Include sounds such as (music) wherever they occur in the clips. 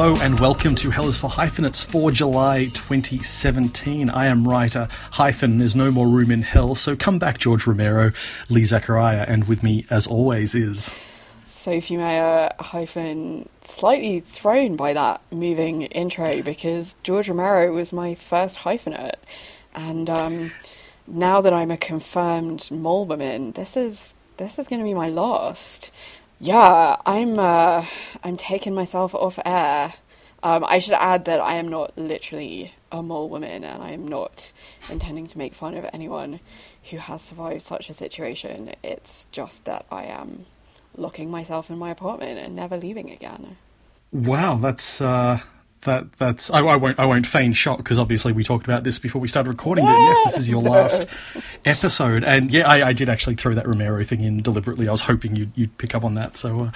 Hello and welcome to Hell is for Hyphenates for July 2017. I am writer hyphen. There's no more room in hell, so come back, George Romero, Lee Zachariah, and with me, as always, is Sophie Mayer hyphen slightly thrown by that moving intro because George Romero was my first hyphenate, and um, now that I'm a confirmed mole woman, this is this is going to be my last. Yeah, I'm uh, I'm taking myself off air. Um, I should add that I am not literally a mole woman, and I am not intending to make fun of anyone who has survived such a situation. It's just that I am locking myself in my apartment and never leaving again. Wow, that's uh, that that's I, I, won't I won't feign shock because obviously we talked about this before we started recording. But yes, this is your (laughs) last episode, and yeah, I, I, did actually throw that Romero thing in deliberately. I was hoping you'd, you'd pick up on that. So uh,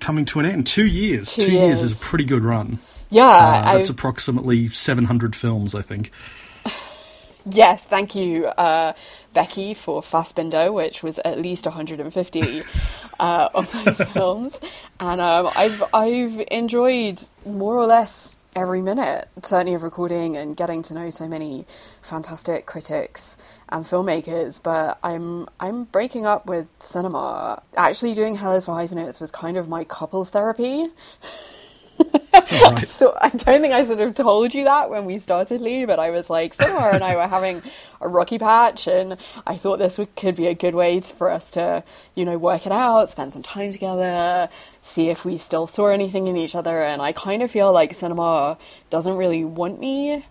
coming to an end, two years. Two, two years. years. is a pretty good run. Yeah, uh, that's I... approximately seven hundred films, I think. Yes, thank you, uh, Becky, for Fassbinder, which was at least 150 (laughs) uh, of those films, and um, I've I've enjoyed more or less every minute, certainly of recording and getting to know so many fantastic critics and filmmakers. But I'm I'm breaking up with cinema. Actually, doing Hell is for Hyphenates was kind of my couples therapy. (laughs) So I don't think I sort of told you that when we started, Lee, but I was like, Sarah and I were having a rocky patch, and I thought this would, could be a good way for us to, you know, work it out, spend some time together, see if we still saw anything in each other. And I kind of feel like cinema doesn't really want me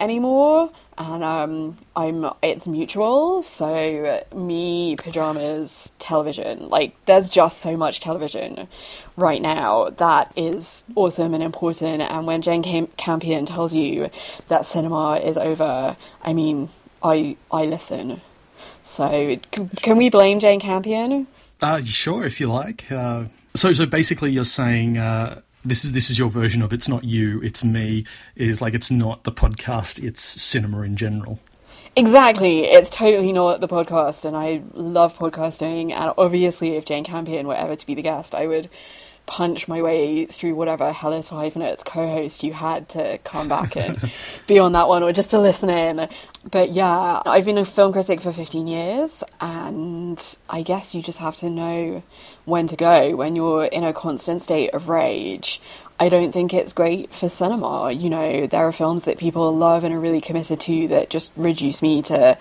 anymore and um, I'm it's mutual. So me, pajamas, television. Like there's just so much television right now that is awesome and important. And when Jane Cam- Campion tells you that cinema is over, I mean, I I listen. So c- can we blame Jane Campion? Uh, sure, if you like. Uh, so so basically, you're saying. Uh this is this is your version of it's not you, it's me. Is like it's not the podcast, it's cinema in general. Exactly, it's totally not the podcast, and I love podcasting. And obviously, if Jane Campion were ever to be the guest, I would punch my way through whatever Hell is for Hyphenates co-host you had to come back and (laughs) be on that one or just to listen in. But yeah, I've been a film critic for 15 years and I guess you just have to know when to go when you're in a constant state of rage. I don't think it's great for cinema. You know, there are films that people love and are really committed to that just reduce me to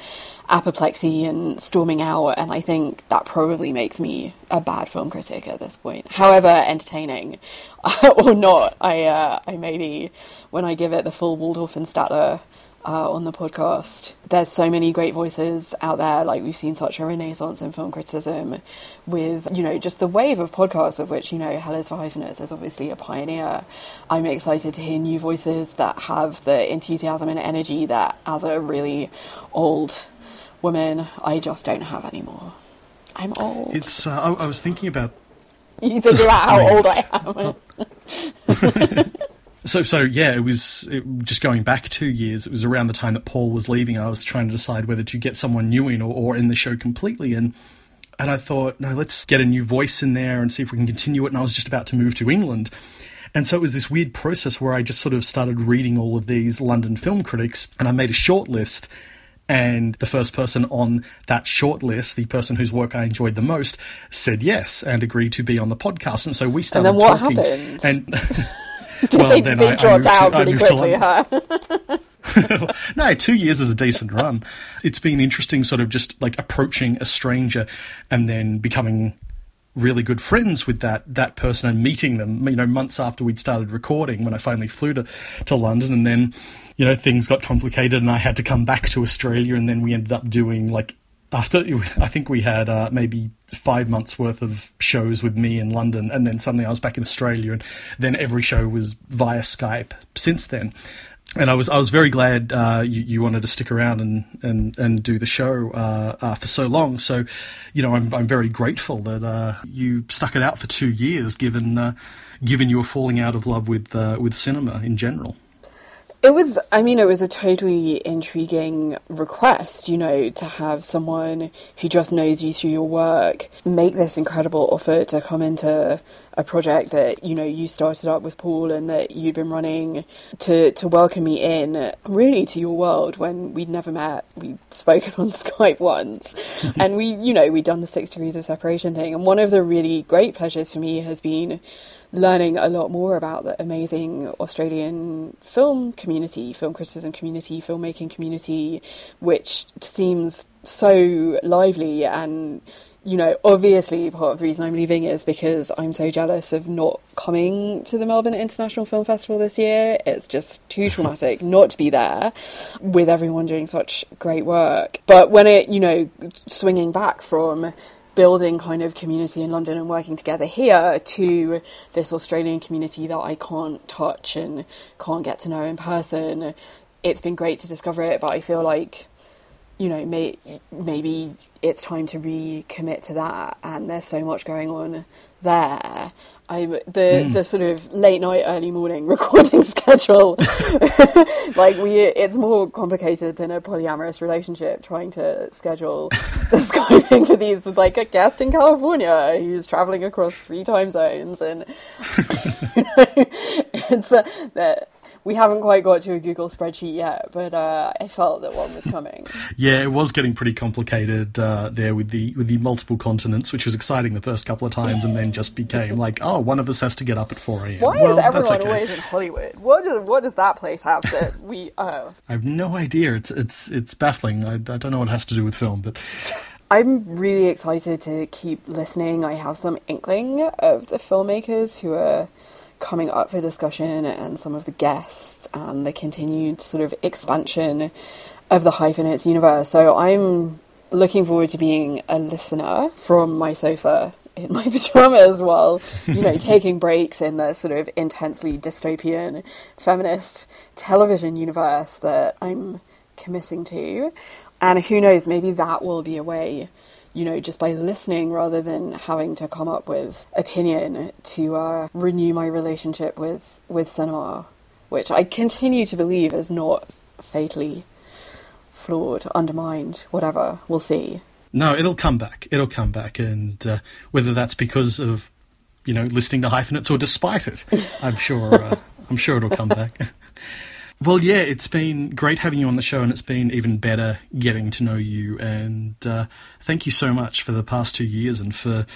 apoplexy and storming out, and I think that probably makes me a bad film critic at this point. However entertaining (laughs) or not, I uh, I maybe when I give it the full Waldorf and Statler uh, on the podcast. There's so many great voices out there. Like we've seen such a renaissance in film criticism, with you know just the wave of podcasts of which you know Hell is for Hyphenates is obviously a pioneer. I'm excited to hear new voices that have the enthusiasm and energy that as a really old woman I just don't have anymore. I'm old. It's. Uh, I, I, was thinking about. You think about how (laughs) old I am. (laughs) (laughs) So, so yeah, it was it, just going back two years. It was around the time that Paul was leaving. I was trying to decide whether to get someone new in or, or in the show completely, and and I thought, no, let's get a new voice in there and see if we can continue it. And I was just about to move to England, and so it was this weird process where I just sort of started reading all of these London film critics, and I made a short list. And the first person on that short list, the person whose work I enjoyed the most, said yes and agreed to be on the podcast. And so we started and then what talking. Happened? And (laughs) (laughs) well, they, then they I, dropped I out to, pretty quickly, huh? (laughs) (laughs) no, two years is a decent run. It's been interesting, sort of just like approaching a stranger and then becoming really good friends with that that person and meeting them. You know, months after we'd started recording, when I finally flew to to London, and then you know things got complicated, and I had to come back to Australia, and then we ended up doing like after I think we had uh, maybe five months worth of shows with me in London, and then suddenly I was back in Australia, and then every show was via Skype since then. And I was I was very glad uh, you, you, wanted to stick around and, and, and do the show uh, uh for so long. So, you know, I'm I'm very grateful that uh, you stuck it out for two years, given uh, given you were falling out of love with with cinema in general. It was, I mean, it was a totally intriguing request, you know, to have someone who just knows you through your work make this incredible offer to come into a project that, you know, you started up with Paul and that you'd been running to, to welcome me in really to your world when we'd never met. We'd spoken on (laughs) Skype once (laughs) and we, you know, we'd done the six degrees of separation thing. And one of the really great pleasures for me has been learning a lot more about the amazing Australian film community, film criticism community, filmmaking community, which seems so lively and you know, obviously part of the reason I'm leaving is because I'm so jealous of not coming to the Melbourne International Film Festival this year. It's just too (laughs) traumatic not to be there with everyone doing such great work. But when it, you know, swinging back from building kind of community in London and working together here to this Australian community that I can't touch and can't get to know in person. It's been great to discover it, but I feel like, you know, may, maybe it's time to recommit to that. And there's so much going on there. I'm the mm. the sort of late night, early morning (laughs) recording schedule. (laughs) like we, it's more complicated than a polyamorous relationship. Trying to schedule (laughs) the skyping for these with like a guest in California who's traveling across three time zones, and you know, it's uh, we haven't quite got to a Google spreadsheet yet, but uh, I felt that one was (laughs) coming. yeah, it was getting pretty complicated uh, there with the with the multiple continents, which was exciting the first couple of times, and then just became (laughs) like, oh, one of us has to get up at four a.m. Why well, is everyone okay. always in Hollywood? What does what does that place have that (laughs) we? Oh, I have no idea. It's it's it's baffling. I, I don't know what it has to do with film, but. I'm really excited to keep listening. I have some inkling of the filmmakers who are coming up for discussion and some of the guests and the continued sort of expansion of the hyphenates universe. So I'm looking forward to being a listener from my sofa in my (laughs) pajamas while, you know, (laughs) taking breaks in the sort of intensely dystopian feminist television universe that I'm committing to. And who knows, maybe that will be a way you know, just by listening rather than having to come up with opinion to uh, renew my relationship with, with cinema, which I continue to believe is not fatally flawed, undermined, whatever. We'll see. No, it'll come back. It'll come back, and uh, whether that's because of you know listening to hyphenates or despite it, (laughs) I'm sure. Uh, I'm sure it'll come back. (laughs) Well, yeah, it's been great having you on the show, and it's been even better getting to know you. And uh, thank you so much for the past two years and for,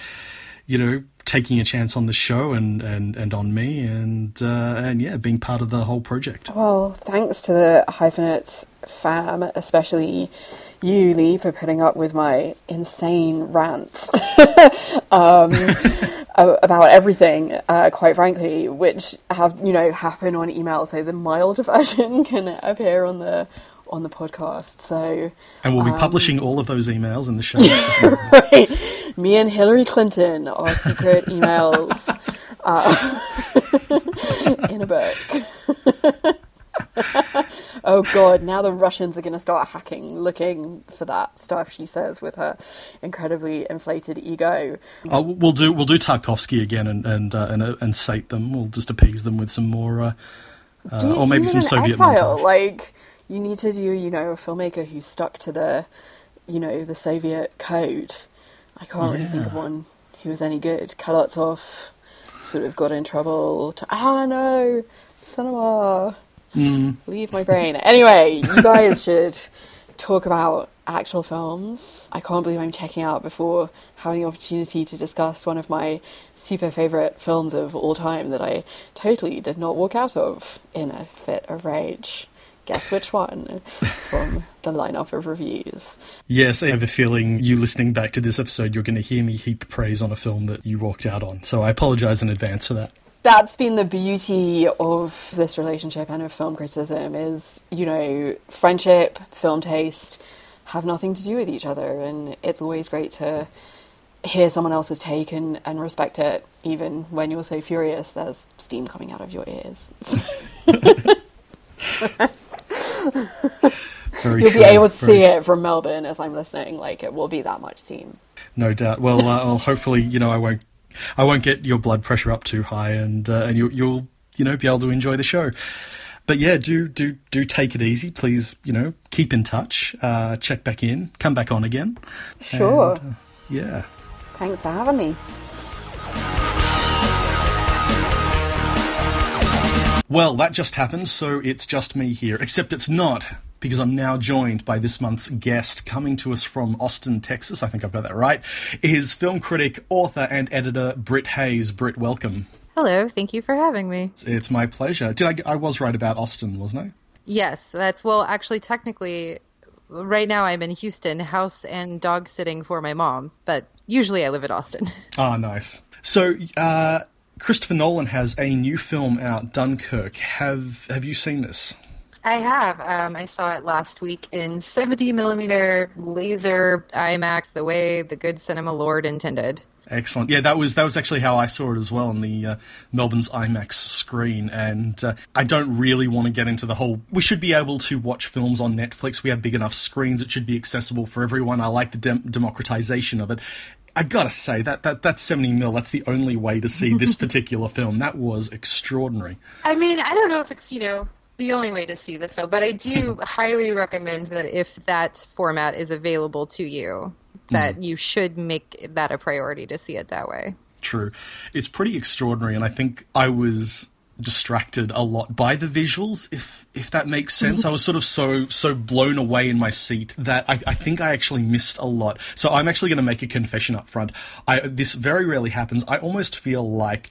you know, taking a chance on the show and, and, and on me, and uh, and yeah, being part of the whole project. Well, thanks to the Hyphenates fam, especially you, Lee, for putting up with my insane rants. (laughs) um, about everything, uh, quite frankly, which have you know happen on email. So the mild (laughs) version can appear on the on the podcast. So and we'll be um, publishing all of those emails in the show. (laughs) right. Me and Hillary Clinton are secret (laughs) emails uh, in a book. Oh god, now the Russians are going to start hacking, looking for that stuff she says with her incredibly inflated ego. Uh, we'll do we'll do Tarkovsky again and and uh, and, uh, and sate them. We'll just appease them with some more, uh, uh or maybe some Soviet exile. Montage. Like you need to do, you know, a filmmaker who's stuck to the, you know, the Soviet code. I can't yeah. really think of one who was any good. Kalatov sort of got in trouble. To, ah no, cinema. Mm. Leave my brain. Anyway, you guys (laughs) should talk about actual films. I can't believe I'm checking out before having the opportunity to discuss one of my super favourite films of all time that I totally did not walk out of in a fit of rage. Guess which one from the lineup of reviews? Yes, I have a feeling you listening back to this episode, you're going to hear me heap praise on a film that you walked out on. So I apologise in advance for that that's been the beauty of this relationship and of film criticism is you know friendship film taste have nothing to do with each other. And it's always great to hear someone else's take and, and respect it even when you're so furious there's steam coming out of your ears. (laughs) You'll true, be able to see true. it from melbourne as i'm listening like it will be that much steam. No doubt. Well uh, hopefully you know i won't I won't get your blood pressure up too high, and uh, and you, you'll you know be able to enjoy the show. but yeah, do do do take it easy, please. You know, keep in touch. Uh, check back in. Come back on again. Sure. And, uh, yeah. Thanks for having me. Well, that just happened, so it's just me here. Except it's not, because I'm now joined by this month's guest, coming to us from Austin, Texas. I think I've got that right. Is film critic, author, and editor Britt Hayes. Britt, welcome. Hello, thank you for having me. It's my pleasure. Did I? I was right about Austin, wasn't I? Yes, that's well. Actually, technically, right now I'm in Houston, house and dog sitting for my mom, but usually I live in Austin. (laughs) Ah, nice. So, uh, Christopher Nolan has a new film out, Dunkirk. Have Have you seen this? I have. Um, I saw it last week in 70 millimeter laser IMAX, the way the good cinema lord intended. Excellent. Yeah, that was that was actually how I saw it as well on the uh, Melbourne's IMAX screen. And uh, I don't really want to get into the whole. We should be able to watch films on Netflix. We have big enough screens; it should be accessible for everyone. I like the dem- democratization of it. I gotta say that that that's seventy mil. That's the only way to see this (laughs) particular film. That was extraordinary. I mean, I don't know if it's you know the only way to see the film, but I do highly recommend that if that format is available to you, that mm. you should make that a priority to see it that way. True, it's pretty extraordinary, and I think I was distracted a lot by the visuals if if that makes sense. (laughs) I was sort of so so blown away in my seat that i, I think i actually missed a lot. So i'm actually going to make a confession up front. I this very rarely happens. I almost feel like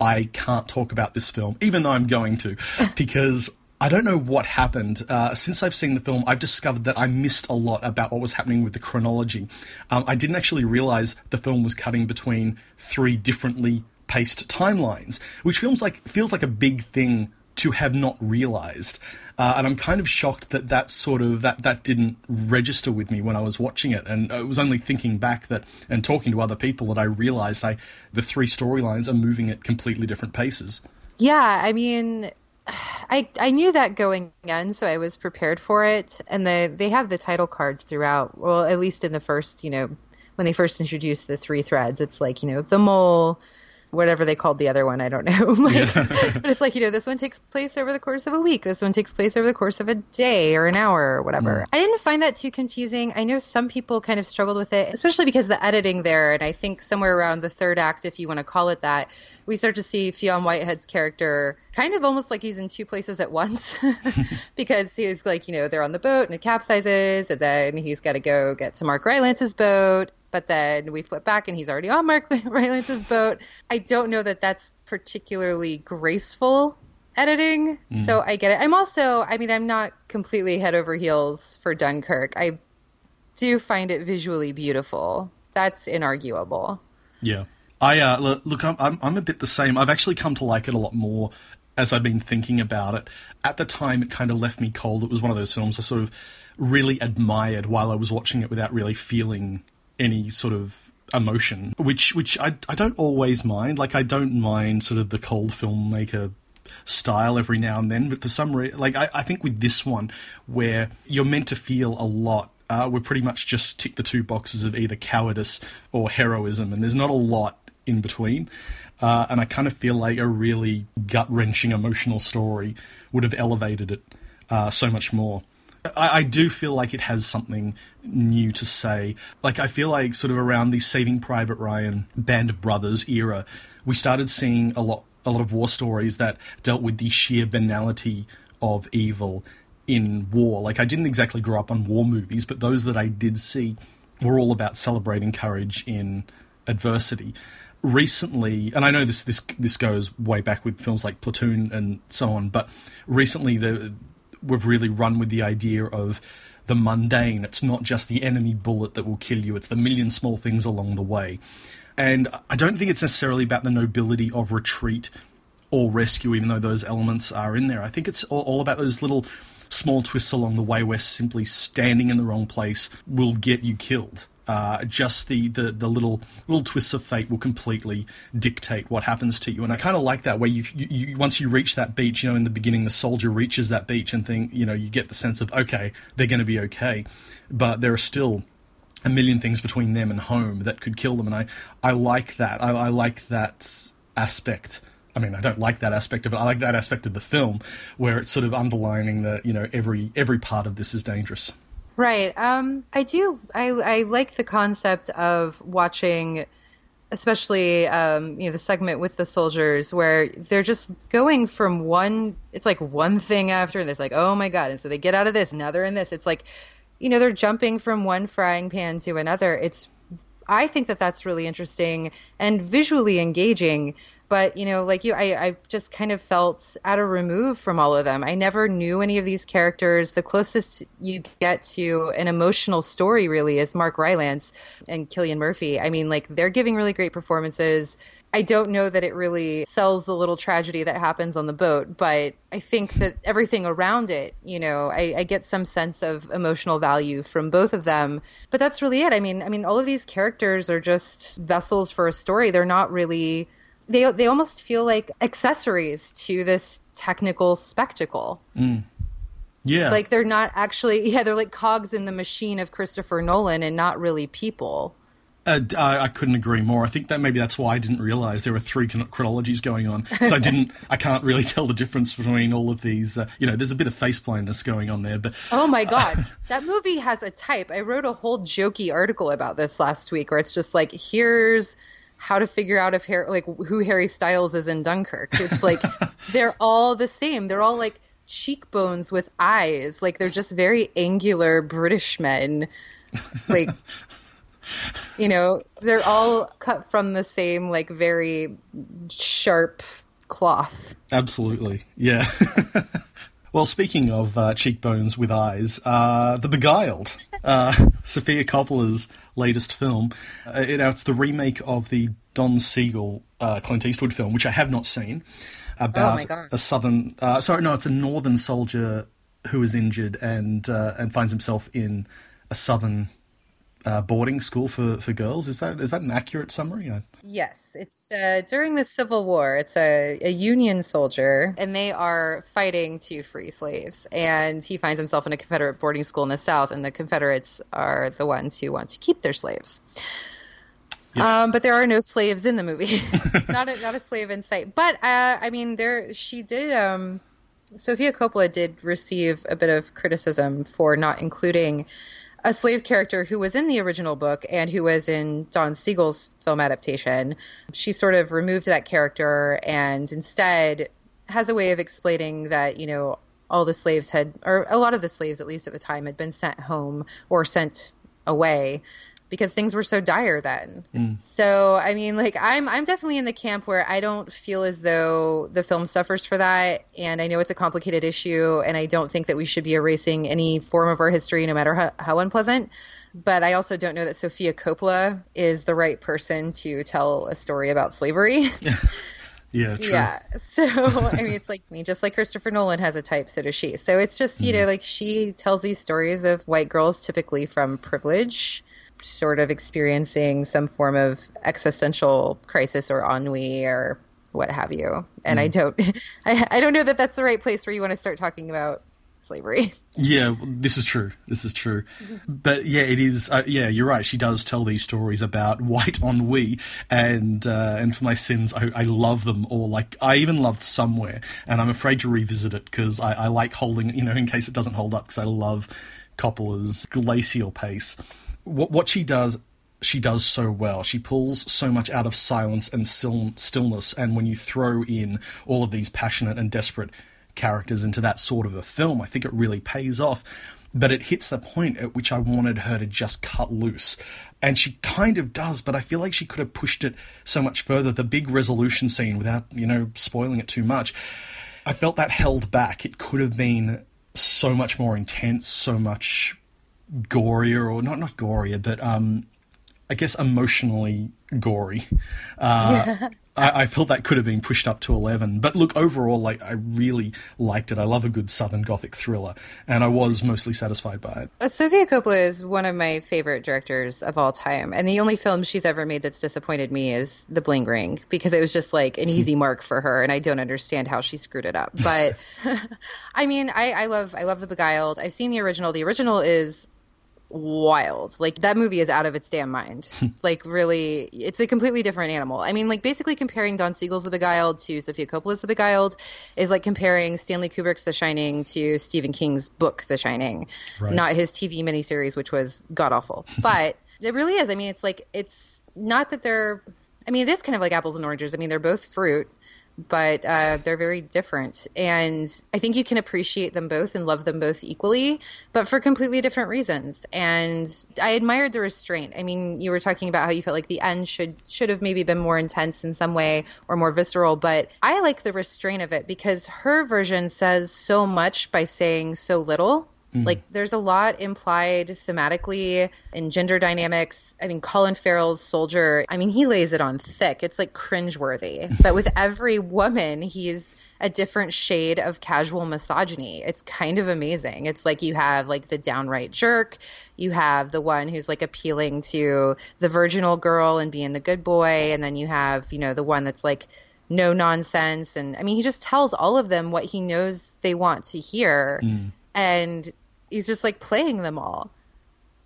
i can't talk about this film even though i'm going to (laughs) because I don't know what happened. Uh, since I've seen the film, I've discovered that I missed a lot about what was happening with the chronology. Um, I didn't actually realize the film was cutting between three differently paced timelines, which feels like feels like a big thing to have not realized. Uh, and I'm kind of shocked that that sort of that that didn't register with me when I was watching it. And it was only thinking back that and talking to other people that I realized I the three storylines are moving at completely different paces. Yeah, I mean, (sighs) I I knew that going in, so I was prepared for it. And the they have the title cards throughout. Well, at least in the first, you know, when they first introduced the three threads, it's like you know the mole whatever they called the other one, I don't know. (laughs) like, but it's like, you know, this one takes place over the course of a week. This one takes place over the course of a day or an hour or whatever. Mm. I didn't find that too confusing. I know some people kind of struggled with it, especially because the editing there, and I think somewhere around the third act, if you want to call it that, we start to see Fionn Whitehead's character kind of almost like he's in two places at once (laughs) (laughs) because he's like, you know, they're on the boat and it capsizes and then he's got to go get to Mark Rylance's boat but then we flip back and he's already on Mark (laughs) Rylance's boat. I don't know that that's particularly graceful editing, mm. so I get it. I'm also, I mean, I'm not completely head over heels for Dunkirk. I do find it visually beautiful. That's inarguable. Yeah. I uh, look, I'm, I'm I'm a bit the same. I've actually come to like it a lot more as I've been thinking about it. At the time, it kind of left me cold. It was one of those films I sort of really admired while I was watching it without really feeling any sort of emotion, which which I I don't always mind. Like I don't mind sort of the cold filmmaker style every now and then, but for some reason, like I, I think with this one, where you're meant to feel a lot. Uh, we pretty much just tick the two boxes of either cowardice or heroism, and there's not a lot in between. Uh, and I kind of feel like a really gut wrenching emotional story would have elevated it uh, so much more. I, I, do feel like it has something new to say. Like, I feel like sort of around the Saving Private Ryan, Band of Brothers era, we started seeing a lot, a lot of war stories that dealt with the sheer banality of evil in war. Like, I didn't exactly grow up on war movies, but those that I did see were all about celebrating courage in adversity recently, and I know this this this goes way back with films like Platoon and so on, but recently the we've really run with the idea of the mundane. It's not just the enemy bullet that will kill you, it's the million small things along the way. And I don't think it's necessarily about the nobility of retreat or rescue, even though those elements are in there. I think it's all, about those little small twists along the way where simply standing in the wrong place will get you killed. Uh, just the, the, the little little twists of fate will completely dictate what happens to you. And I kind of like that where you, you, you, once you reach that beach, you know, in the beginning, the soldier reaches that beach and think, you know, you get the sense of okay, they're going to be okay, but there are still a million things between them and home that could kill them. And I I like that. I, I like that aspect I mean, I don't like that aspect of it. I like that aspect of the film where it's sort of underlining that you know every every part of this is dangerous. Right. Um, I do. I I like the concept of watching especially um, you know the segment with the soldiers where they're just going from one it's like one thing after and it's like oh my god and so they get out of this now they're in this it's like you know they're jumping from one frying pan to another it's i think that that's really interesting and visually engaging but you know like you I, I just kind of felt at a remove from all of them. I never knew any of these characters. The closest you get to an emotional story really is mark rylance and Cillian murphy. I mean like they're giving really great performances. I don't know that it really sells the little tragedy that happens on the boat but i think that everything around it you know I, I get some sense of emotional value from both of them. But that's really it. I mean i mean all of these characters are just vessels for a story. They're not really they they almost feel like accessories to this technical spectacle. Mm. Yeah. Like they're not actually (laughs) yeah, they're like cogs in the machine of Christopher Nolan and not really people. Uh, I, I, couldn't agree more. I think that maybe that's why I didn't realize there were three chronologies going on. So I didn't, (laughs) I can't really tell the difference between all of these. Uh, you know, there's a bit of face blindness going on there. But oh my god, uh, (laughs) that movie has a type. I wrote a whole jokey article about this last week, where it's just like, here's how to figure out if Harry, like who Harry Styles is in Dunkirk. It's like (laughs) they're all the same. They're all like cheekbones with eyes. Like they're just very angular British men. Like (laughs) you know, they're all cut from the same like very sharp cloth. Absolutely. Yeah. (laughs) Well, speaking of uh, cheekbones with eyes, uh, The Beguiled, uh, Sofia Coppola's latest film. Uh, it, it's the remake of the Don Siegel uh, Clint Eastwood film, which I have not seen, about oh a southern. Uh, sorry, no, it's a northern soldier who is injured and and finds himself in a southern uh, boarding school for, for girls. Is that is that an accurate summary? I... Yes, it's uh, during the Civil War. It's a, a Union soldier, and they are fighting to free slaves. And he finds himself in a Confederate boarding school in the South, and the Confederates are the ones who want to keep their slaves. Yes. Um, but there are no slaves in the movie. (laughs) (laughs) not a, not a slave in sight. But uh, I mean, there she did. Um, Sofia Coppola did receive a bit of criticism for not including a slave character who was in the original book and who was in Don Siegel's film adaptation. She sort of removed that character and instead has a way of explaining that, you know, all the slaves had, or a lot of the slaves, at least at the time, had been sent home or sent away because things were so dire then. Mm. So I mean, like I'm I'm definitely in the camp where I don't feel as though the film suffers for that, and I know it's a complicated issue, and I don't think that we should be erasing any form of our history, no matter how, how unpleasant. But I also don't know that Sofia Coppola is the right person to tell a story about slavery. (laughs) (laughs) Yeah, true. Yeah. So I mean, it's like me, just like Christopher Nolan has a type, so does she. So it's just you mm. know, like she tells these stories of white girls, typically from privilege, sort of experiencing some form of existential crisis or ennui or what have you. And mm. I don't, (laughs) I, I don't know that that's the right place where you want to start talking about slavery. (laughs) Yeah, this is true. This is true. But yeah, it is. Uh, yeah, you're right. She does tell these stories about (laughs) white ennui, and uh, and for my sins, I, I, love them all. Like I even loved Somewhere, and I'm afraid to revisit it because I, I like holding, you know, in case it doesn't hold up, because I love Coppola's glacial pace what what she does she does so well. She pulls so much out of silence and still, stillness, and when you throw in all of these passionate and desperate characters into that sort of a film, I think it really pays off. But it hits the point at which I wanted her to just cut loose. And she kind of does, but I feel like she could have pushed it so much further. The big resolution scene, without, you know, spoiling it too much, I felt that held back. It could have been so much more intense, so much gorier, or not not gorier, but um, I guess emotionally gory. Uh, yeah. (laughs) I, I, felt that could have been pushed up to eleven. But look, overall, like I really liked it. I love a good Southern Gothic thriller, and I was mostly satisfied by it. Uh, Sofia Coppola is one of my favorite directors of all time, and the only film she's ever made that's disappointed me is The Bling Ring because it was just like an easy mark for her, and I don't understand how she screwed it up. But (laughs) (laughs) I mean, I, I love I love The Beguiled. I've seen the original. The original is wild. Like that movie is out of its damn mind. (laughs) like really, it's a completely different animal. I mean, like basically comparing Don Siegel's The Beguiled to Sofia Coppola's The Beguiled is like comparing Stanley Kubrick's The Shining to Stephen King's book The Shining, right. not his TV miniseries, which was god awful. (laughs) But it really is. I mean, it's like it's not that they're. I mean, it is kind of like apples and oranges. I mean, they're both fruit, but uh, they're very different. And I think you can appreciate them both and love them both equally, but for completely different reasons. And I admired the restraint. I mean, you were talking about how you felt like the end should should have maybe been more intense in some way or more visceral, but I like the restraint of it because her version says so much by saying so little Mm. Like there's a lot implied thematically in gender dynamics. I mean, Colin Farrell's soldier, I mean, he lays it on thick. It's like cringeworthy. (laughs) but with every woman, he's a different shade of casual misogyny. It's kind of amazing. It's like you have like the downright jerk, you have the one who's like appealing to the virginal girl and being the good boy, and then you have, you know, the one that's like no nonsense and I mean he just tells all of them what he knows they want to hear. Mm and he's just like playing them all.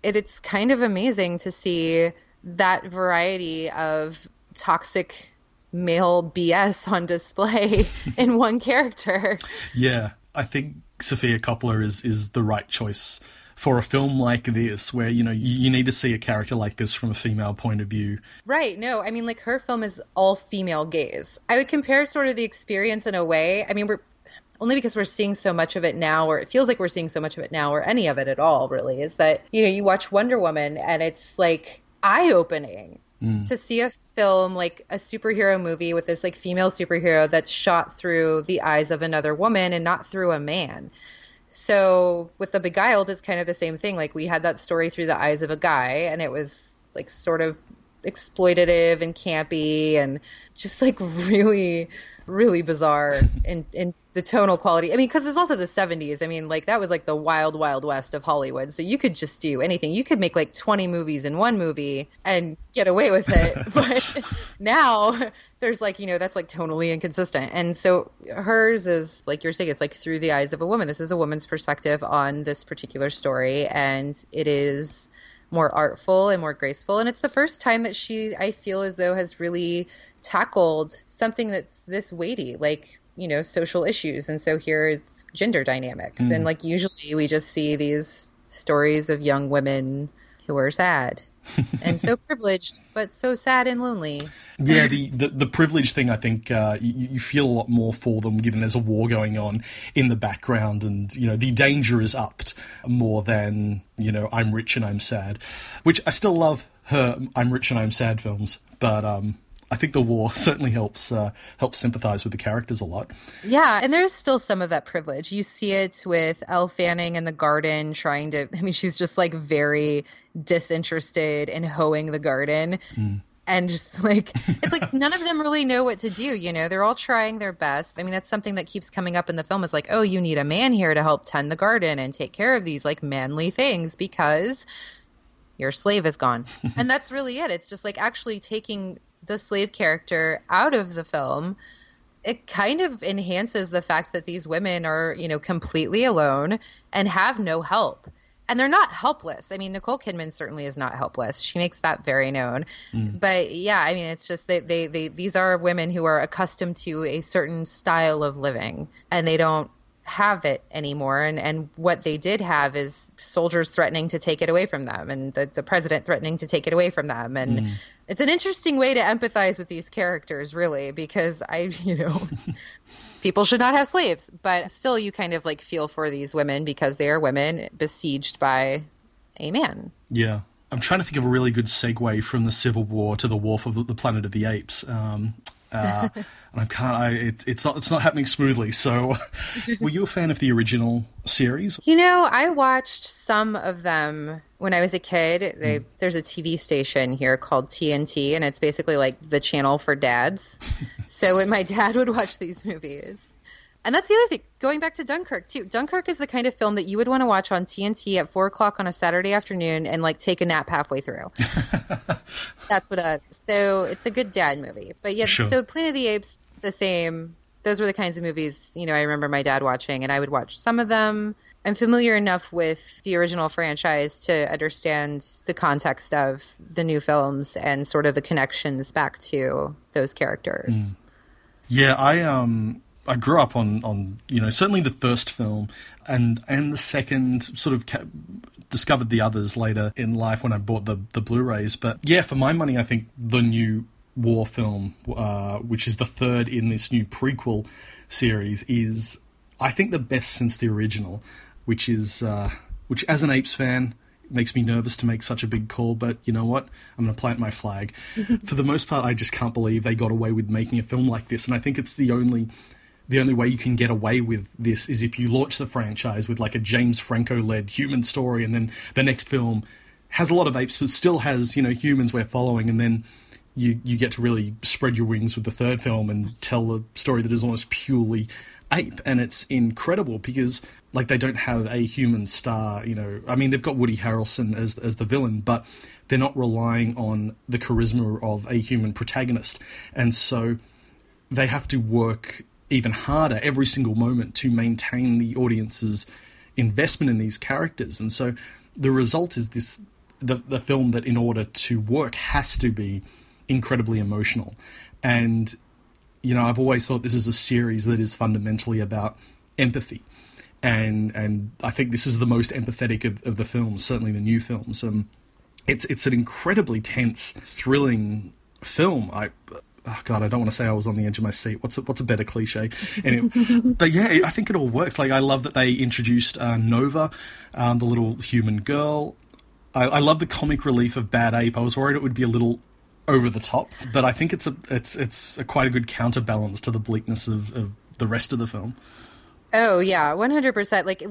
It, it's kind of amazing to see that variety of toxic male BS on display (laughs) in one character. Yeah, I think Sofia Coppola is is the right choice for a film like this where you know you need to see a character like this from a female point of view right no i mean like her film is all female gaze i would compare sort of the experience in a way i mean we're only because we're seeing so much of it now, or it feels like we're seeing so much of it now, or any of it at all, really, is that, you know, you watch Wonder Woman and it's like eye opening mm. to see a film like a superhero movie with this like female superhero that's shot through the eyes of another woman and not through a man. So with The Beguiled, it's kind of the same thing. Like we had that story through the eyes of a guy, and it was like sort of exploitative and campy and just like (laughs) really really bizarre and, in the tonal quality. I mean, because it's also the 70s. I mean, like that was like the wild, wild west of Hollywood. So you could just do anything. You could make like 20 movies in one movie and get away with it. (laughs) (laughs) but now there's like, you know, that's like tonally inconsistent. And so hers is like you're saying, it's like through the eyes of a woman. This is a woman's perspective on this particular story. And it is more artful and more graceful. And it's the first time that she, I feel as though, has really tackled something that's this weighty, like, you know, social issues. And so here's gender dynamics. Mm. And like, usually we just see these stories of young women who are sad (laughs) and so privileged, but so sad and lonely. Yeah, the, the, the privilege thing, I think uh, you, you, feel a lot more for them given there's a war going on in the background and, you know, the danger is upped more than, you know, I'm rich and I'm sad, which I still love her I'm rich and I'm sad films, but um, I think the war (laughs) certainly helps uh, helps sympathize with the characters a lot. Yeah, and there's still some of that privilege. You see it with Elle Fanning in the garden trying to. (laughs) I mean, she's just like very disinterested in hoeing the garden. Mm. And just (laughs) like, it's like none of them really know what to do, you know? They're all trying their best. I mean, that's something that keeps coming up in the film is like, oh, you need a man here to help tend the garden and take care of these like manly things because your slave is gone. (laughs) and that's really it. It's just like actually taking the slave character out of the film, it kind of enhances the fact that these women are, you know, completely alone and have no help. And they're not helpless. I mean, Nicole Kidman certainly is not helpless. She makes that very known. Mm. But yeah, I mean, it's just they, they, they, these are women who are accustomed to a certain style of living and they don't have it anymore and and what they did have is soldiers threatening to take it away from them and the, the president threatening to take it away from them and mm. it's an interesting way to empathize with these characters really because i (laughs) you know people should not have slaves but still you kind of like feel for these women because they are women besieged by a man yeah I'm trying to think of a really good segue from the Civil War to the War of the Planet of the Apes. Um, uh, and I can't. I, it, it's not. It's not happening smoothly. So, (laughs) were you a fan of the original series? You know, I watched some of them when I was a kid. They, mm. There's a TV station here called TNT, and it's basically like the channel for dads. (laughs) so when my dad would watch these movies, and that's the other thing. Going back to Dunkirk too. Dunkirk is the kind of film that you would want to watch on TNT at four o'clock on a Saturday afternoon and like take a nap halfway through. (laughs) that's what. Uh, so it's a good dad movie. But yeah, sure. so Planet of the Apes, the same. Those were the kinds of movies you know I remember my dad watching, and I would watch some of them. I'm familiar enough with the original franchise to understand the context of the new films and sort of the connections back to those characters. Mm. Yeah, I um I grew up on on you know certainly the first film and and the second sort of ca- discovered the others later in life when I bought the the Blu-rays. But yeah, for my money, I think the new war film, uh, which is the third in this new prequel series, is I think the best since the original which is uh, which as an Apes fan makes me nervous to make such a big call, but you know what? I'm going to plant my flag. (laughs) For the most part, I just can't believe they got away with making a film like this, and I think it's the only the only way you can get away with this is if you launch the franchise with like a James Franco led human story, and then the next film has a lot of apes, but still has you know humans we're following, and then you you get to really spread your wings with the third film and tell a story that is almost purely ape, and it's incredible because like they don't have a human star. You know, I mean they've got Woody Harrelson as as the villain, but they're not relying on the charisma of a human protagonist, and so they have to work even harder every single moment to maintain the audience's investment in these characters, and so the result is this the the film that in order to work has to be incredibly emotional and you know, I've always thought this is a series that is fundamentally about empathy. And and I think this is the most empathetic of, of the films, certainly the new films. Um, it's it's an incredibly tense, thrilling film. I oh God, I don't want to say I was on the edge of my seat. What's a, what's a better cliche? Anyway, (laughs) but yeah, I think it all works. Like I love that they introduced uh, Nova, um, the little human girl. I, I love the comic relief of Bad Ape. I was worried it would be a little over the top, but I think it's a it's it's a quite a good counterbalance to the bleakness of, of the rest of the film. Oh yeah, one hundred percent. Like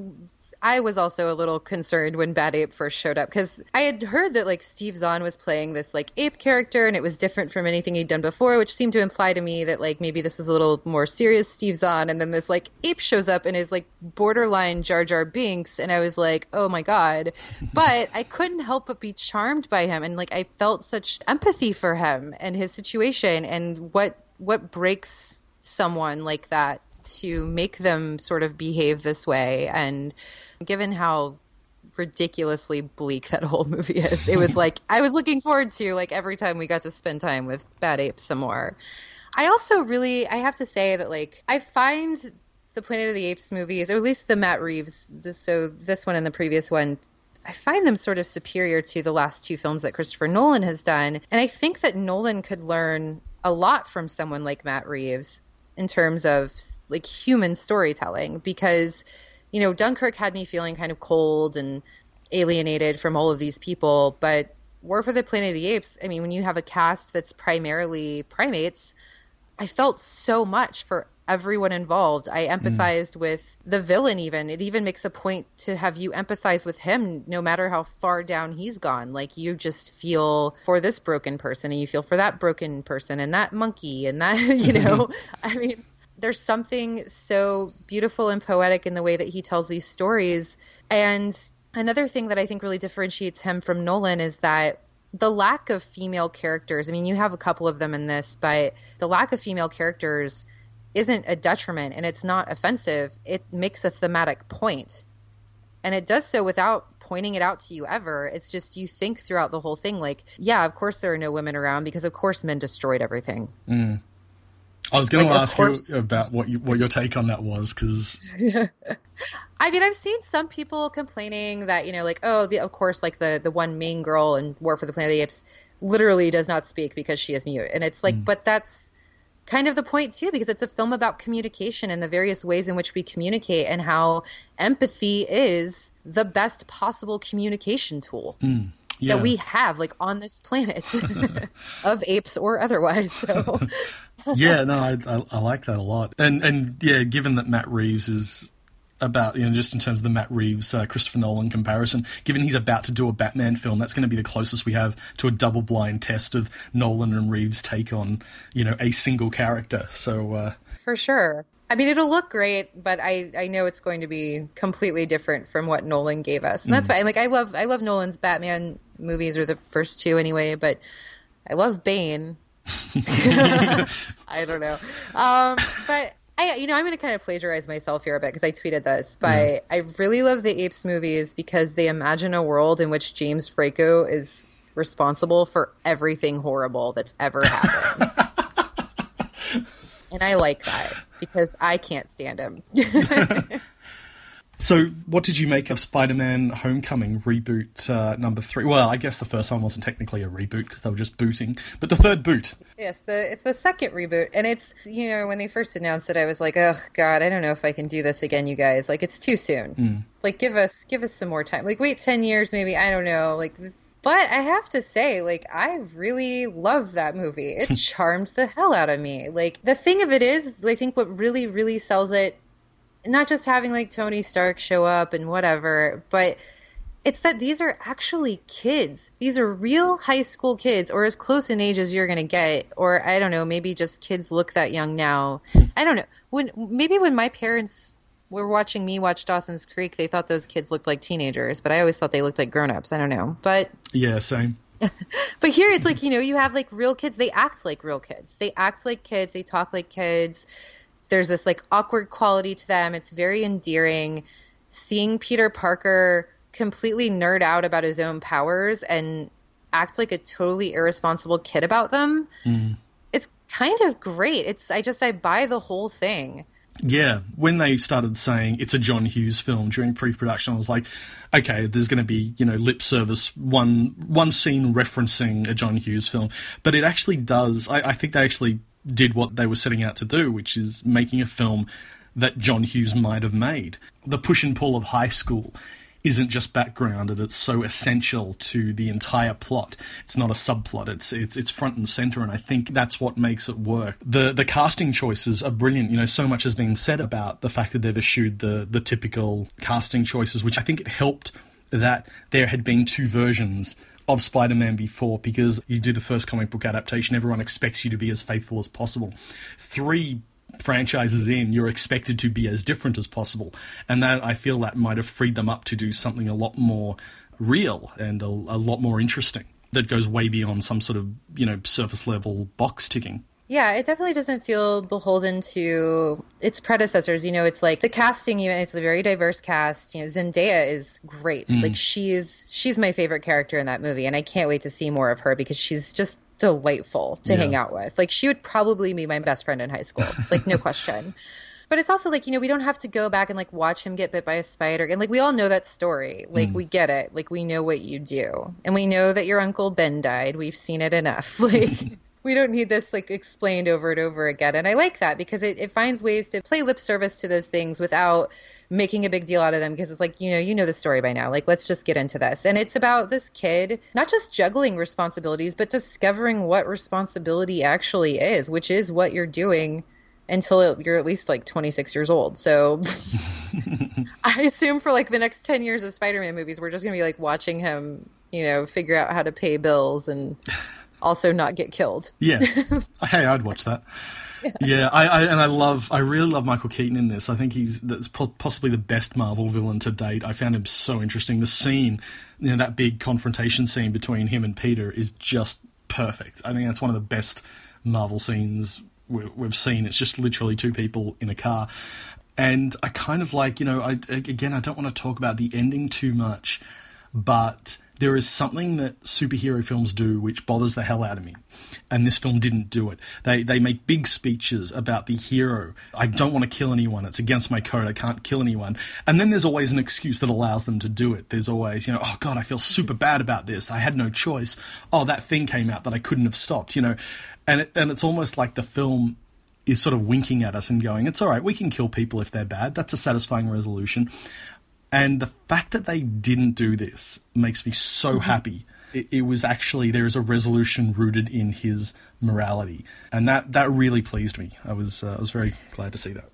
I was also a little concerned when Bad Ape first showed up because I had heard that like Steve Zahn was playing this like ape character and it was different from anything he'd done before, which seemed to imply to me that like maybe this was a little more serious Steve Zahn. And then this like ape shows up and is like borderline Jar Jar Binks, and I was like, oh my god. (laughs) but I couldn't help but be charmed by him, and like I felt such empathy for him and his situation and what what breaks someone like that to make them sort of behave this way and given how ridiculously bleak that whole movie is. It was like I was looking forward to like every time we got to spend time with Bad Ape some more. I also really I have to say that like I find the Planet of the Apes movies, or at least the Matt Reeves, so this one and the previous one, I find them sort of superior to the last two films that Christopher Nolan has done. And I think that Nolan could learn a lot from someone like Matt Reeves in terms of like human storytelling because you know, Dunkirk had me feeling kind of cold and alienated from all of these people, but War for the Planet of the Apes, I mean, when you have a cast that's primarily primates, I felt so much for everyone involved. I mm. empathized mm. with the villain even. It even makes a point to have you empathize with him no matter how far down he's gone. Like you just feel for this broken person and you feel for that broken person and that monkey and that, (laughs) you know, (laughs) I mean, there's something so beautiful and poetic in the way that he tells these stories. And another thing that I think really differentiates him from Nolan is that the lack of female characters, I mean, you have a couple of them in this, but the lack of female characters isn't a detriment and it's not offensive. It makes a thematic point. And it does so without pointing it out to you ever. It's just you think throughout the whole thing, like, yeah, of course there are no women around because, of course, men destroyed everything. Mm. I was going like, to ask you about what you, what your take on that was because. (laughs) I mean, I've seen some people complaining that you know, like, oh, the, of course, like the the one main girl in War for the Planet of the Apes literally does not speak because she is mute, and it's like, mm. but that's kind of the point too, because it's a film about communication and the various ways in which we communicate, and how empathy is the best possible communication tool. Mm yeah. that we have like on this planet (laughs) (laughs) of apes or otherwise so yeah, no, I, I, I like that a lot, and and yeah, given that Matt Reeves is about you know just in terms of the Matt Reeves uh, Christopher Nolan comparison. Given he's about to do a Batman film, that's going to be the closest we have to a double blind test of Nolan and Reeves' take on you know a single character. So uh, for sure. I mean, it'll look great, but I, I know it's going to be completely different from what Nolan gave us, and that's mm. fine. Like I love I love Nolan's Batman movies, or the first two anyway, but I love Bane, (laughs) I don't know. Um, but I, you know, I'm going to kind of plagiarize myself here a bit because I tweeted this, but I really love the Apes movies because they imagine a world in which James Franco is responsible for everything horrible that's ever happened. (laughs) and I like that because I can't stand him. (laughs) So, what did you make of Spider Man Homecoming reboot uh, number three? Well, I guess the first one wasn't technically a reboot because they were just booting, but the third boot. yes, the it's the second reboot, and it's you know when they first announced it, I was like, oh god, I don't know if I can do this again, you guys. Like it's too soon. Like give us give us some more time. Like wait ten years, maybe. I don't know. Like. But I have to say, like, I really love that movie. It (laughs) charmed the hell out of me. Like, the thing of it is, I think what really, really sells it not just having like Tony Stark show up and whatever, but it's that these are actually kids. These are real high school kids, or as close in age as you're going to get, or I don't know, maybe just kids look that young now. Hmm. I don't know. When maybe when my parents were watching me watch Dawson's Creek, they thought those kids looked like teenagers, but I always thought they looked like grown-ups. I don't know, but Yeah, same. (laughs) but here it's like you know you have like real kids. They act like real kids. They act like kids. They talk like kids there's this like awkward quality to them. It's very endearing. Seeing Peter Parker completely nerd out about his own powers and act like a totally irresponsible kid about them. Mm-hmm. It's kind of great. It's I just I buy the whole thing. Yeah, when they started saying it's a John Hughes film during pre-production, I was like, okay, there's going to be you know lip service, one one scene referencing a John Hughes film, but it actually does. I, I think they actually did what they were setting out to do, which is making a film that John Hughes might have made. The push and pull of high school isn't just backgrounded; it's so essential to the entire plot. It's not a subplot; it's it's it's front and center, and I think that's what makes it work. the The casting choices are brilliant. You know, so much has been said about the fact that they've eschewed the the typical casting choices, which I think it helped that there had been two versions of Spider Man before because you do the first comic book adaptation, everyone expects you to be as faithful as possible. Three franchises in, you're expected to be as different as possible. And that I feel that might have freed them up to do something a lot more real and a, a lot more interesting that goes way beyond some sort of, you know, surface level box ticking. Yeah, it definitely doesn't feel beholden to its predecessors. You know, it's like the casting. Even it's a very diverse cast. You know, Zendaya is great. Mm. Like she's she's my favorite character in that movie, and I can't wait to see more of her because she's just delightful to Yeah. hang out with. Like she would probably be my best friend in high school. (laughs) Like no question. But it's also like, you know, we don't have to go back and like watch him get bit by a spider. And like we all know that story. Like mm. we get it. Like we know what you do. And we know that your uncle Ben died. We've seen it enough. (laughs) Like we don't need this like explained over and over again. And I like that because it, it finds ways to play lip service to those things without making a big deal out of them because it's like, you know, you know the story by now. Like let's just get into this. And it's about this kid not just juggling responsibilities, but discovering what responsibility actually is, which is what you're doing until you're at least like 26 years old. So (laughs) I assume for like the next 10 years of Spider-Man movies, we're just going to be like watching him, you know, figure out how to pay bills and also not get killed. Yeah. (laughs) hey, I'd watch that. Yeah, I, I and I love, I really love Michael Keaton in this. I think he's that's po- possibly the best Marvel villain to date. I found him so interesting. The scene, you know, that big confrontation scene between him and Peter is just perfect. I think that's one of the best Marvel scenes we, we've seen. It's just literally two people in a car, and I kind of like, you know, I again, I don't want to talk about the ending too much, but there is something that superhero films do which bothers the hell out of me. And this film didn't do it. They they make big speeches about the hero. I don't want to kill anyone. It's against my code. I can't kill anyone. And then there's always an excuse that allows them to do it. There's always, you know, oh god, I feel super bad about this. I had no choice. Oh, that thing came out that I couldn't have stopped, you know. And it, and it's almost like the film is sort of winking at us and going, "It's all right. We can kill people if they're bad. That's a satisfying resolution." And the fact that they didn't do this makes me so happy. It, it was actually there is a resolution rooted in his morality, and that that really pleased me. I was uh, I was very glad to see that.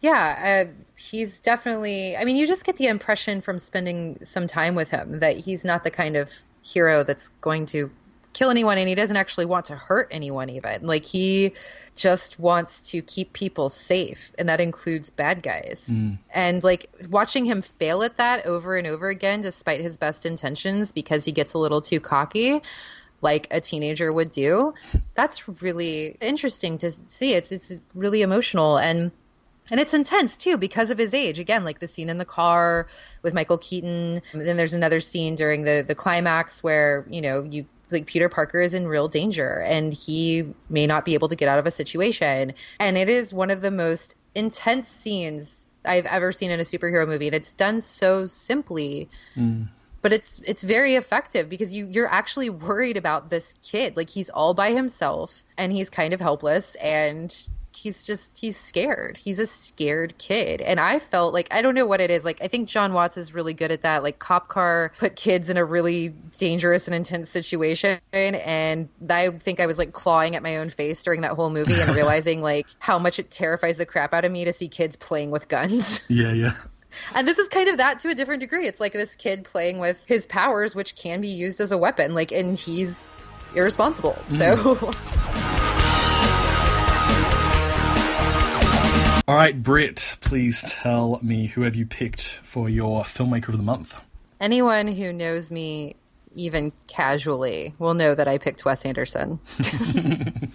Yeah, uh, he's definitely. I mean, you just get the impression from spending some time with him that he's not the kind of hero that's going to kill anyone, and he doesn't actually want to hurt anyone. Even like he just wants to keep people safe, and that includes bad guys. Hmm. And like watching him fail at that over and over again, despite his best intentions, because he gets a little too cocky. like a teenager would do. That's really interesting to see. It's it's really emotional and and it's intense too because of his age. Again, like the scene in the car with Michael Keaton. And then there's another scene during the the climax where you know you like Peter Parker is in real danger and he may not be able to get out of a situation. And it is one of the most intense scenes I've ever seen in a superhero movie. And it's done so simply. Mm. But it's it's very effective because you you're actually worried about this kid. Like he's all by himself and he's kind of helpless and he's just he's scared. He's a scared kid. And I felt like I don't know what it is. Like I think Jon Watts is really good at that. Like Cop Car put kids in a really dangerous and intense situation and I think I was like clawing at my own face during that whole movie and (laughs) realizing like how much it terrifies the crap out of me to see kids playing with guns. (laughs) Yeah, yeah. And this is kind of that to a different degree. It's like this kid playing with his powers, which can be used as a weapon. Like, and he's irresponsible. So. Mm. (laughs) All right, Britt, please tell me who have you picked for your filmmaker of the month? Anyone who knows me even casually will know that I picked Wes Anderson. (laughs)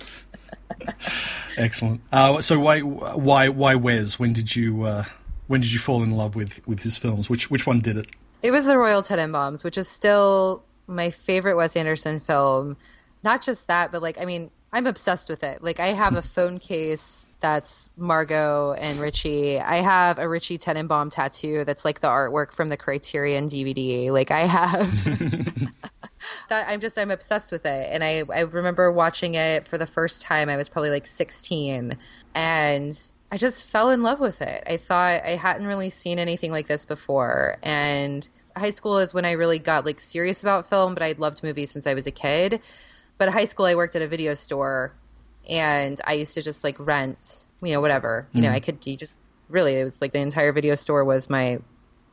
Excellent. Uh, so why why why Wes? When did you uh, when did you fall in love with with his films? Which which one did it? It was The Royal Tenenbaums, which is still my favorite Wes Anderson film. Not just that, but like I mean, I'm obsessed with it. Like I have a phone case that's Margot and Richie. I have a Richie Tenenbaum tattoo that's like the artwork from the Criterion DVD. Like I have (laughs) (laughs) that I'm just I'm obsessed with it. And I I remember watching it for the first time. I was probably like 16 and I just fell in love with it. I thought I hadn't really seen anything like this before and high school is when I really got like serious about film, but I'd loved movies since I was a kid. But high school I worked at a video store and I used to just like rent, you know, whatever. You mm. know, I could you just really it was like the entire video store was my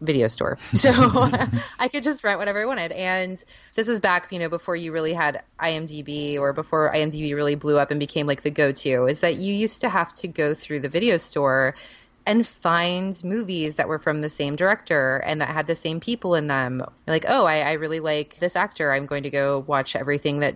video store. (laughs) So (laughs) I could just rent whatever I wanted. And this is back, you know, before you really had IMDb or before IMDb really blew up and became like the go-to is that you used to have to go through the video store and find movies that were from the same director and that had the same people in them. Like, oh, I, I really like this actor. I'm going to go watch everything that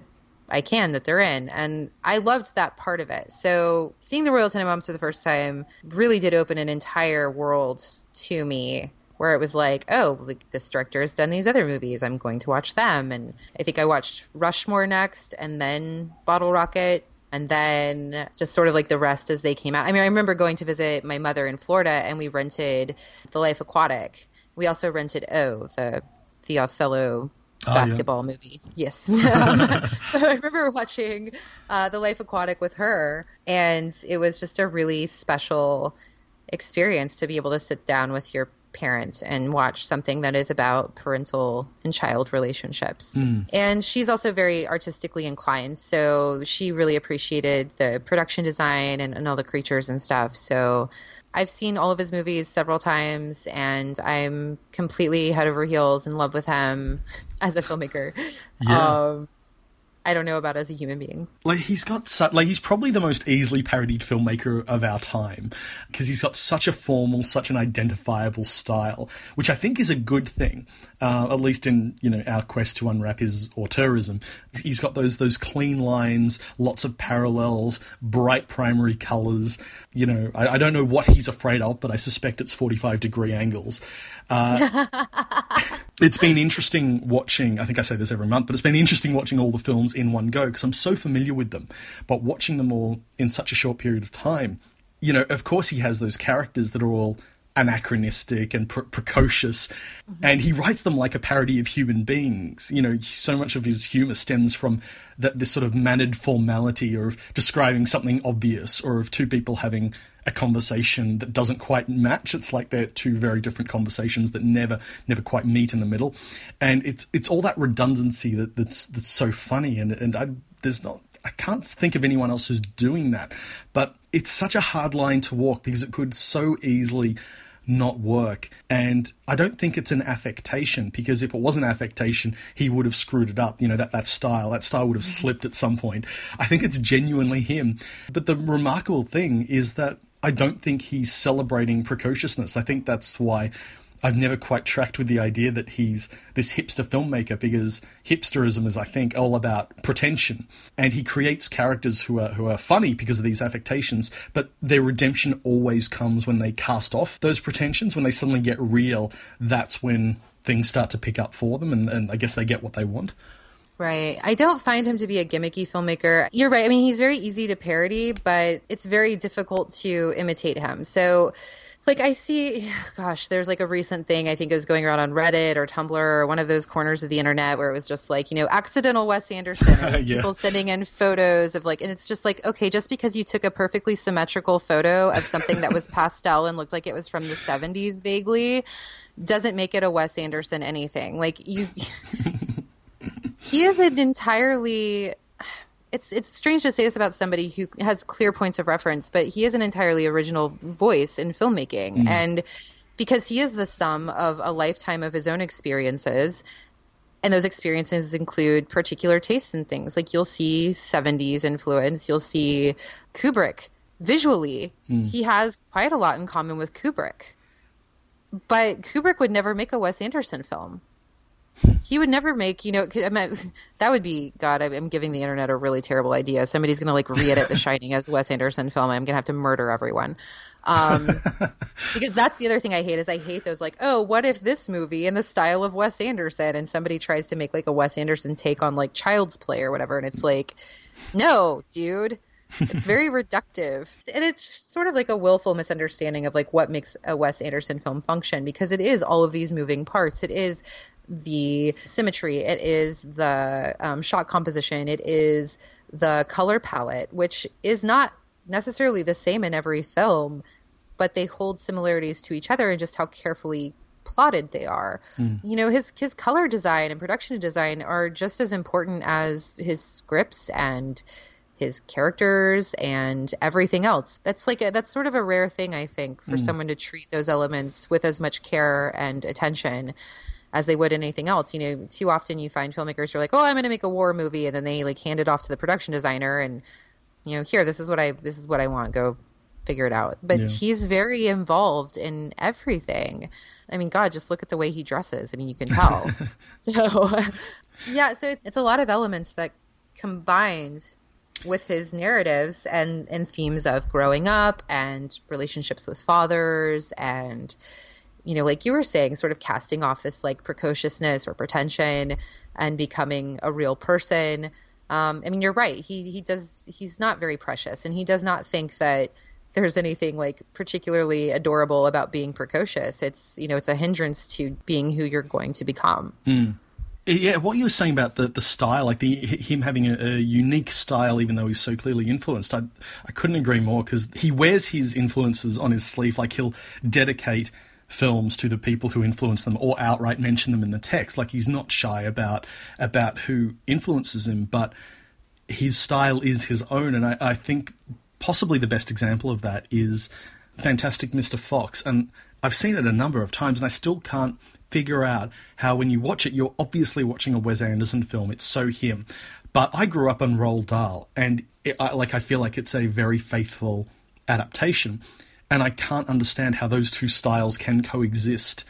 I can that they're in. And I loved that part of it. So seeing the Royal Tenenbaums for the first time really did open an entire world to me where it was like, oh, like, this director has done these other movies. I'm going to watch them. And I think I watched Rushmore next and then Bottle Rocket and then just sort of like the rest as they came out. I mean, I remember going to visit my mother in Florida and we rented The Life Aquatic. We also rented Oh, the the Othello Oh, basketball yeah. movie. Yes. (laughs) (laughs) um, I remember watching uh, The Life Aquatic with her, and it was just a really special experience to be able to sit down with your parent and watch something that is about parental and child relationships. Mm. And she's also very artistically inclined, so she really appreciated the production design and, and all the creatures and stuff. So I've seen all of his movies several times, and I'm completely head over heels in love with him as a filmmaker. Yeah. Um, I don't know about as a human being. Like he's got su- like he's probably the most easily parodied filmmaker of our time because he's got such a formal, such an identifiable style, which I think is a good thing. Uh, at least in you know our quest to unwrap his auteurism, he's got those those clean lines, lots of parallels, bright primary colors. You know, I, I don't know what he's afraid of, but I suspect it's forty five degree angles. Uh, (laughs) it's been interesting watching. I think I say this every month, but it's been interesting watching all the films in one go because I'm so familiar with them. But watching them all in such a short period of time, you know, of course he has those characters that are all anachronistic and pre- precocious, mm-hmm. and he writes them like a parody of human beings. You know, so much of his humor stems from that this sort of mannered formality or of describing something obvious or of two people having a conversation that doesn't quite match. It's like they're two very different conversations that never never quite meet in the middle, and it's it's all that redundancy that, that's that's so funny. And and I, there's not I can't think of anyone else who's doing that, but it's such a hard line to walk because it could so easily not work. And I don't think it's an affectation because if it was an affectation, he would have screwed it up. You know, that, that style, that style would have mm-hmm. slipped at some point. I think it's genuinely him. But the remarkable thing is that I don't think he's celebrating precociousness. I think that's why I've never quite tracked with the idea that he's this hipster filmmaker because hipsterism is, I think, all about pretension. And he creates characters who are who are funny because of these affectations, but their redemption always comes when they cast off those pretensions, when they suddenly get real, that's when things start to pick up for them and, and I guess they get what they want. Right. I don't find him to be a gimmicky filmmaker. You're right. I mean, he's very easy to parody, but it's very difficult to imitate him. So like I see, gosh, there's like a recent thing I think it was going around on Reddit or Tumblr or one of those corners of the internet where it was just like you know accidental Wes Anderson, (laughs) yeah. people sending in photos of like, and it's just like okay, just because you took a perfectly symmetrical photo of something that was (laughs) pastel and looked like it was from the 70s vaguely, doesn't make it a Wes Anderson anything. Like you. (laughs) he is an entirely it's it's strange to say this about somebody who has clear points of reference, but he is an entirely original voice in filmmaking, mm. and because he is the sum of a lifetime of his own experiences. And those experiences include particular tastes in things. Like you'll see 70s influence, you'll see Kubrick. Visually, mm. he has quite a lot in common with Kubrick. But Kubrick would never make a Wes Anderson film he would never make you know I mean, (laughs) that would be god i'm giving the internet a really terrible idea. Somebody's going to like re-edit the (laughs) shining as wes anderson film. I'm going to have to murder everyone. Um, (laughs) because that's the other thing i hate is i hate those like oh what if this movie in the style of wes anderson and somebody tries to make like a wes anderson take on like child's play or whatever and it's like no dude. It's very reductive. And it's sort of like a willful misunderstanding of like what makes a wes anderson film function because it is all of these moving parts. It is the symmetry, it is the um, shot composition, it is the color palette, which is not necessarily the same in every film, but they hold similarities to each other and just how carefully plotted they are. Mm. You know, his his color design and production design are just as important as his scripts and his characters and everything else. That's like a, that's sort of a rare thing I think for mm. someone to treat those elements with as much care and attention as they would anything else. You know, too often you find filmmakers who are like, "Oh, I'm going to make a war movie," and then they like hand it off to the production designer, and you know, here, this is what I this is what I want. Go figure it out. But yeah. he's very involved in everything. I mean, God, just look at the way he dresses. I mean, you can tell. (laughs) so, (laughs) yeah, so it's, it's a lot of elements that combines with his narratives and and themes of growing up and relationships with fathers and you know, like you were saying, sort of casting off this like precociousness or pretension and becoming a real person. Um, I mean, you're right. He he does. He's not very precious, and he does not think that there's anything like particularly adorable about being precocious. It's you know, it's a hindrance to being who you're going to become. Mm. Yeah, what you were saying about the, the style, like the him having a, a, unique style, even though he's so clearly influenced, I I couldn't agree more because he wears his influences on his sleeve. Like he'll dedicate films to the people who influence them or outright mention them in the text. Like he's not shy about about who influences him, but his style is his own, and I, I think possibly the best example of that is Fantastic Mr. Fox, and I've seen it a number of times, and I still can't figure out how when you watch it, you're obviously watching a Wes Anderson film. It's so him. But I grew up on Roald Dahl, and it, I, like I feel like it's a very faithful adaptation and I can't understand how those two styles can coexist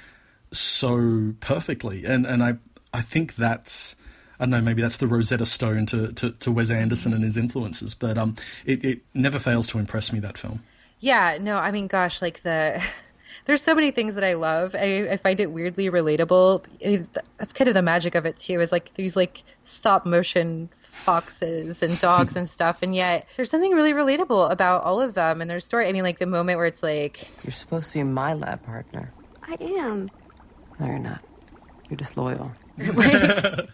so perfectly. And and I I think that's I don't know, maybe that's the Rosetta Stone to, to, to Wes Anderson and his influences, but um, it, it never fails to impress me that film. Yeah, no, I mean, gosh, like the (laughs) there's so many things that I love. I, I find it weirdly relatable. It, that's kind of the magic of it too. Is like these like stop motion foxes and dogs hmm. and stuff, and yet there's something really relatable about all of them and their story. I mean, like the moment where it's like, "You're supposed to be my lab partner." I am. No, you're not. You're disloyal. (laughs) like, (laughs)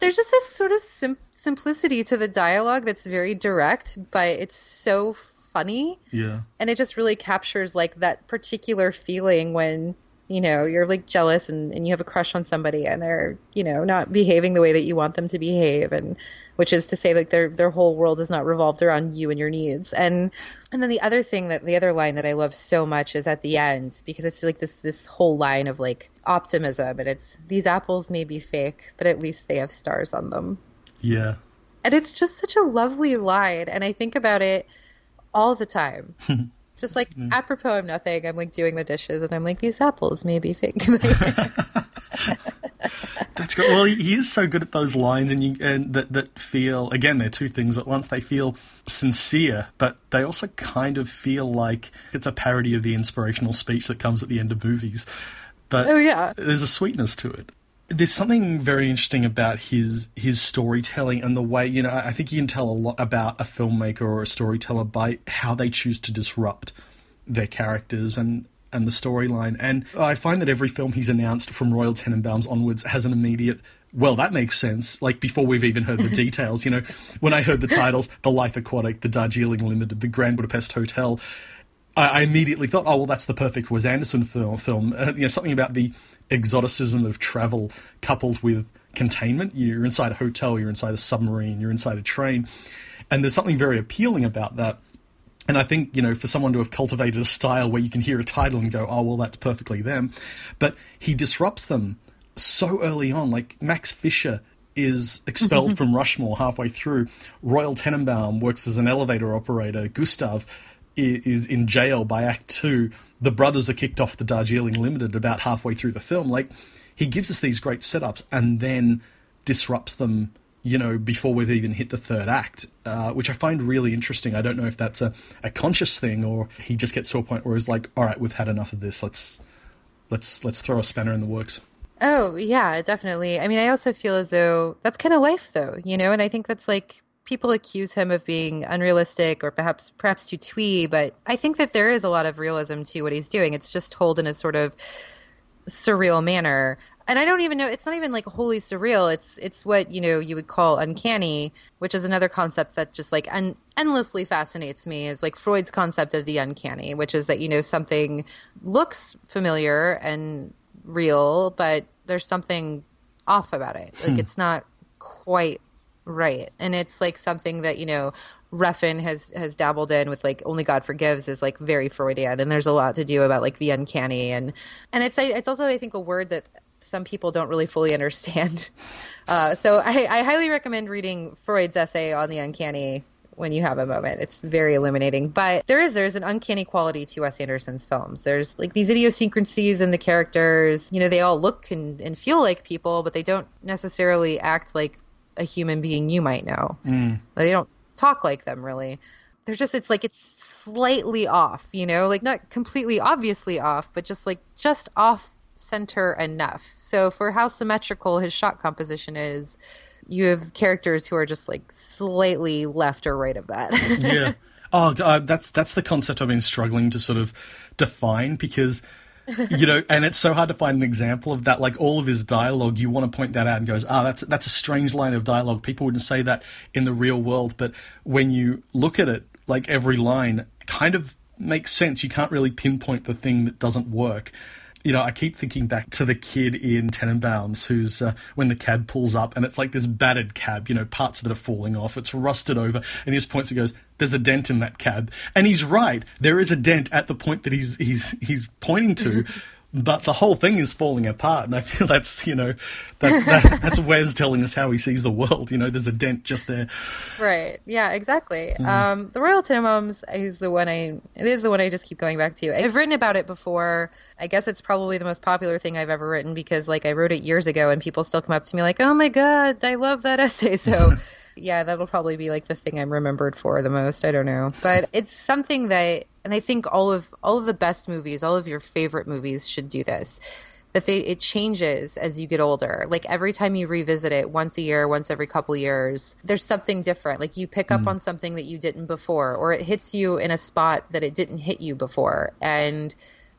there's just this sort of sim- simplicity to the dialogue that's very direct, but it's so funny. Yeah. And it just really captures like that particular feeling when you know you're like jealous and, and you have a crush on somebody and they're you know not behaving the way that you want them to behave and which is to say like their their whole world is not revolved around you and your needs. And and then the other thing that the other line that i love so much is at the end because it's like this this whole line of like optimism and it's these apples may be fake but at least they have stars on them. Yeah. And it's just such a lovely line and i think about it all the time (laughs) Just like Mm. apropos of nothing, I'm like doing the dishes and I'm like, these apples may be fake. (laughs) (laughs) That's great. Well, he, he is so good at those lines, and you and that that feel again. They're two things at once. They feel sincere, but they also kind of feel like it's a parody of the inspirational speech that comes at the end of movies. But oh yeah. there's a sweetness to it. There's something very interesting about his his storytelling and the way you know. I think you can tell a lot about a filmmaker or a storyteller by how they choose to disrupt their characters and and the storyline. And I find that every film he's announced from Royal Tenenbaums onwards has an immediate. Well, that makes sense. Like before we've even heard the (laughs) details, you know, when I heard the titles, The Life Aquatic, The Darjeeling Limited, The Grand Budapest Hotel, I, I immediately thought, oh well, that's the perfect Wes Anderson film. Film, uh, you know, something about the exoticism of travel coupled with containment. You're inside a hotel, you're inside a submarine, you're inside a train, and there's something very appealing about that. And I think, you know, for someone to have cultivated a style where you can hear a title and go, oh, well, that's perfectly them. But he disrupts them so early on. Like Max Fisher is expelled mm-hmm. from Rushmore halfway through. Royal Tenenbaum works as an elevator operator. Gustav is in jail by Act Two. The brothers are kicked off the Darjeeling Limited about halfway through the film. Like, he gives us these great setups and then disrupts them you know, before we've even hit the third act, uh, which I find really interesting. I don't know if that's a, a conscious thing or he just gets to a point where he's like, all right, we've had enough of this. Let's let's let's throw a spanner in the works. Oh, yeah, definitely. I mean, I also feel as though that's kind of life though, you know, and I think that's like people accuse him of being unrealistic or perhaps perhaps too twee, but I think that there is a lot of realism to what he's doing. It's just told in a sort of surreal manner. And I don't even know it's not even like wholly surreal. It's it's what, you know, you would call uncanny, which is another concept that just like un- endlessly fascinates me is like Freud's concept of the uncanny, which is that, you know, something looks familiar and real, but there's something off about it. Like hmm. it's not quite right. And it's like something that, you know, Refn has has dabbled in with like Only God Forgives is like very Freudian and there's a lot to do about like the uncanny and and it's it's also I think a word that some people don't really fully understand. (laughs) Uh, so I, I highly recommend reading Freud's essay on the uncanny when you have a moment. It's very illuminating. But there is there's an uncanny quality to Wes Anderson's films. There's like these idiosyncrasies in the characters. You know, they all look and, and feel like people, but they don't necessarily act like a human being you might know. Mm. They don't talk like them really. They're just it's like it's slightly off, you know, like not completely obviously off, but just like just off center enough. So for how symmetrical his shot composition is, you have characters who are just like slightly left or right of that. yeah. (laughs) Oh, God, that's that's the concept I've been struggling to sort of define because you know, and it's so hard to find an example of that. Like all of his dialogue, you want to point that out and goes, ah, that's that's a strange line of dialogue. People wouldn't say that in the real world, but when you look at it, like every line kind of makes sense. You can't really pinpoint the thing that doesn't work you know, I keep thinking back to the kid in Tenenbaums who's uh, when the cab pulls up and it's like this battered cab, you know, parts of it are falling off, it's rusted over, and he just points and goes, "There's a dent in that cab," and he's right. There is a dent at the point that he's he's he's pointing to. Mm-hmm. But the whole thing is falling apart, and I feel (laughs) that's you know, that's that, (laughs) that's Wes telling us how he sees the world. You know, there's a dent just there. Right. Yeah. Exactly. Um, the Royal Tenenbaums is the one I. It is the one I just keep going back to. I've written about it before. I guess it's probably the most popular thing I've ever written because, like, I wrote it years ago, and people still come up to me like, "Oh my god, I love that essay." (laughs) So. yeah, that'll probably be like the thing I'm remembered for the most. I don't know, but it's something that, and I think all of all of the best movies, all of your favorite movies, should do this. That they it changes as you get older. Like every time you revisit it, once a year, once every couple years, there's something different. Like you pick up mm-hmm. on something that you didn't before, or it hits you in a spot that it didn't hit you before, and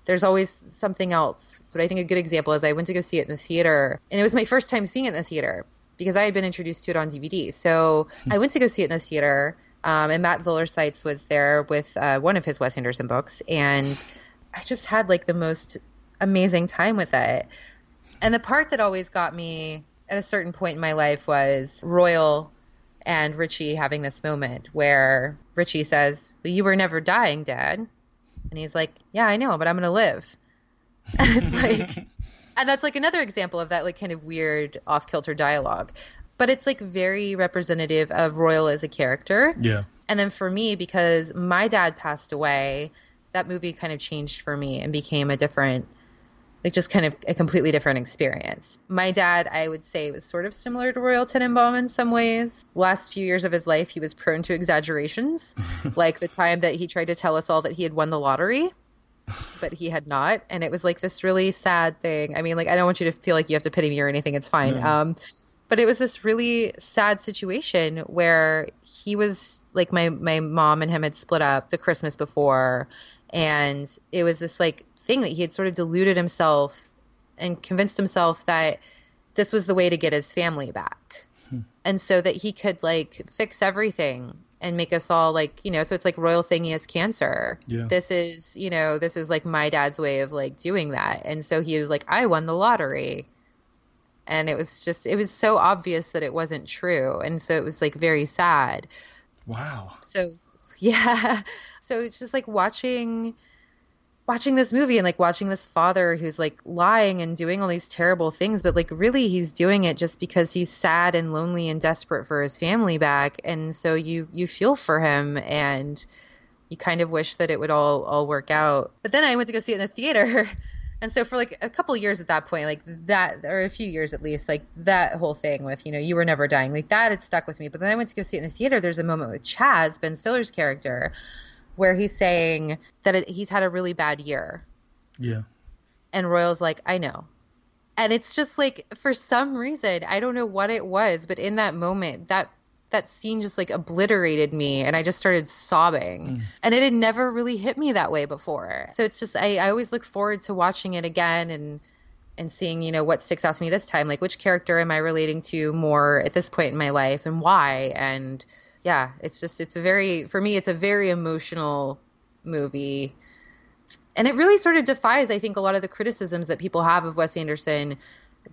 there's always something else. But I think a good example is I went to go see it in the theater, and it was my first time seeing it in the theater because I had been introduced to it on DVD. So hmm. I went to go see it in the theater, um, and Matt Zoller Seitz was there with uh, one of his Wes Anderson books, and I just had like the most amazing time with it. And the part that always got me at a certain point in my life was Royal and Richie having this moment where Richie says, well, "You were never dying, Dad," and he's like, "Yeah, I know, but I'm gonna live." (laughs) And it's like (laughs) and that's like another example of that like kind of weird off kilter dialogue but it's like very representative of royal as a character Yeah. and then for me because my dad passed away that movie kind of changed for me and became a different like just kind of a completely different experience. My dad, I would say, was sort of similar to Royal Tenenbaum in some ways. Last few years of his life, he was prone to exaggerations, (laughs) like the time that he tried to tell us all that he had won the lottery, but he had not, and it was like this really sad thing. I mean, like I don't want you to feel like you have to pity me or anything. It's fine. No. Um, but it was this really sad situation where he was like my my mom and him had split up the Christmas before, and it was this like thing that he had sort of deluded himself and convinced himself that this was the way to get his family back. Hmm. And so that he could like fix everything and make us all like, you know, so it's like Royal saying he has cancer. Yeah. This is, you know, this is like my dad's way of like doing that. And so he was like, I won the lottery. And it was just, it was so obvious that it wasn't true. And so it was like very sad. Wow. So (laughs) yeah. So it's just like watching watching this movie and like watching this father who's like lying and doing all these terrible things but like really he's doing it just because he's sad and lonely and desperate for his family back and so you you feel for him and you kind of wish that it would all all work out but then i went to go see it in the theater (laughs) and so for like a couple years at that point like that or a few years at least like that whole thing with you know you were never dying like that had stuck with me but then i went to go see it in the theater there's a moment with chas ben stiller's character where he's saying that it, he's had a really bad year Yeah. and Royal's like, I know. And it's just like for some reason, I don't know what it was, but in that moment, that that scene just like obliterated me and I just started sobbing. Mm. And it had never really hit me that way before. So it's just I, I always look forward to watching it again and and seeing, you know, what sticks out to me this time. Like which character am I relating to more at this point in my life and why? And yeah, it's just it's a very for me it's a very emotional movie and it really sort of defies i think a lot of the criticisms that people have of wes anderson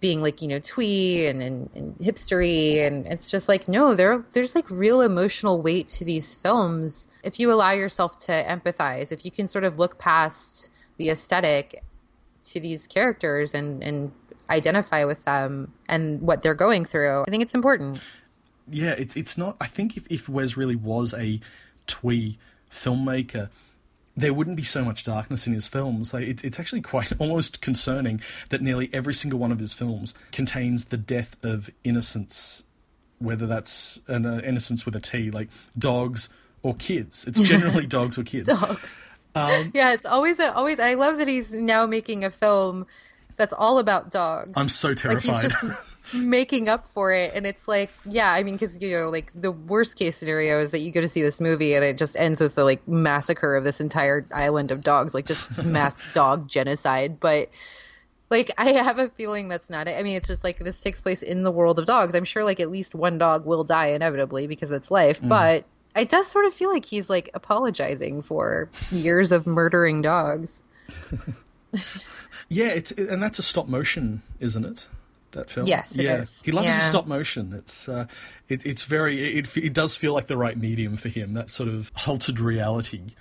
being like you know twee and, and, and hipstery and it's just like no there there's like real emotional weight to these films if you allow yourself to empathize if you can sort of look past the aesthetic to these characters and and identify with them and what they're going through i think it's important yeah, it's it's not. I think if if Wes really was a twee filmmaker, there wouldn't be so much darkness in his films. Like it's it's actually quite (laughs) almost concerning that nearly every single one of his films contains the death of innocence, whether that's an uh, innocence with a T, like dogs or kids. It's (laughs) generally dogs or kids. dogs Um, yeah it's always a, always i love that he's now making a film that's all about dogs I'm so like terrified. just (laughs) making up for it. And it's like yeah i mean because you know like the worst case scenario is that you go to see this movie and it just ends with the like massacre of this entire island of dogs like just (laughs) mass dog genocide. But like i have a feeling that's not it. I mean it's just like this takes place in the world of dogs. I'm sure like at least one dog will die inevitably because it's life. Mm-hmm. But it does sort of feel like he's like apologizing for years of murdering dogs. (laughs) Yeah, it's and that's a stop motion, isn't it? That film. Yes, it yeah. is. He loves his Yeah. stop motion. It's uh, it, it's very it, it does feel like the right medium for him. That sort of altered reality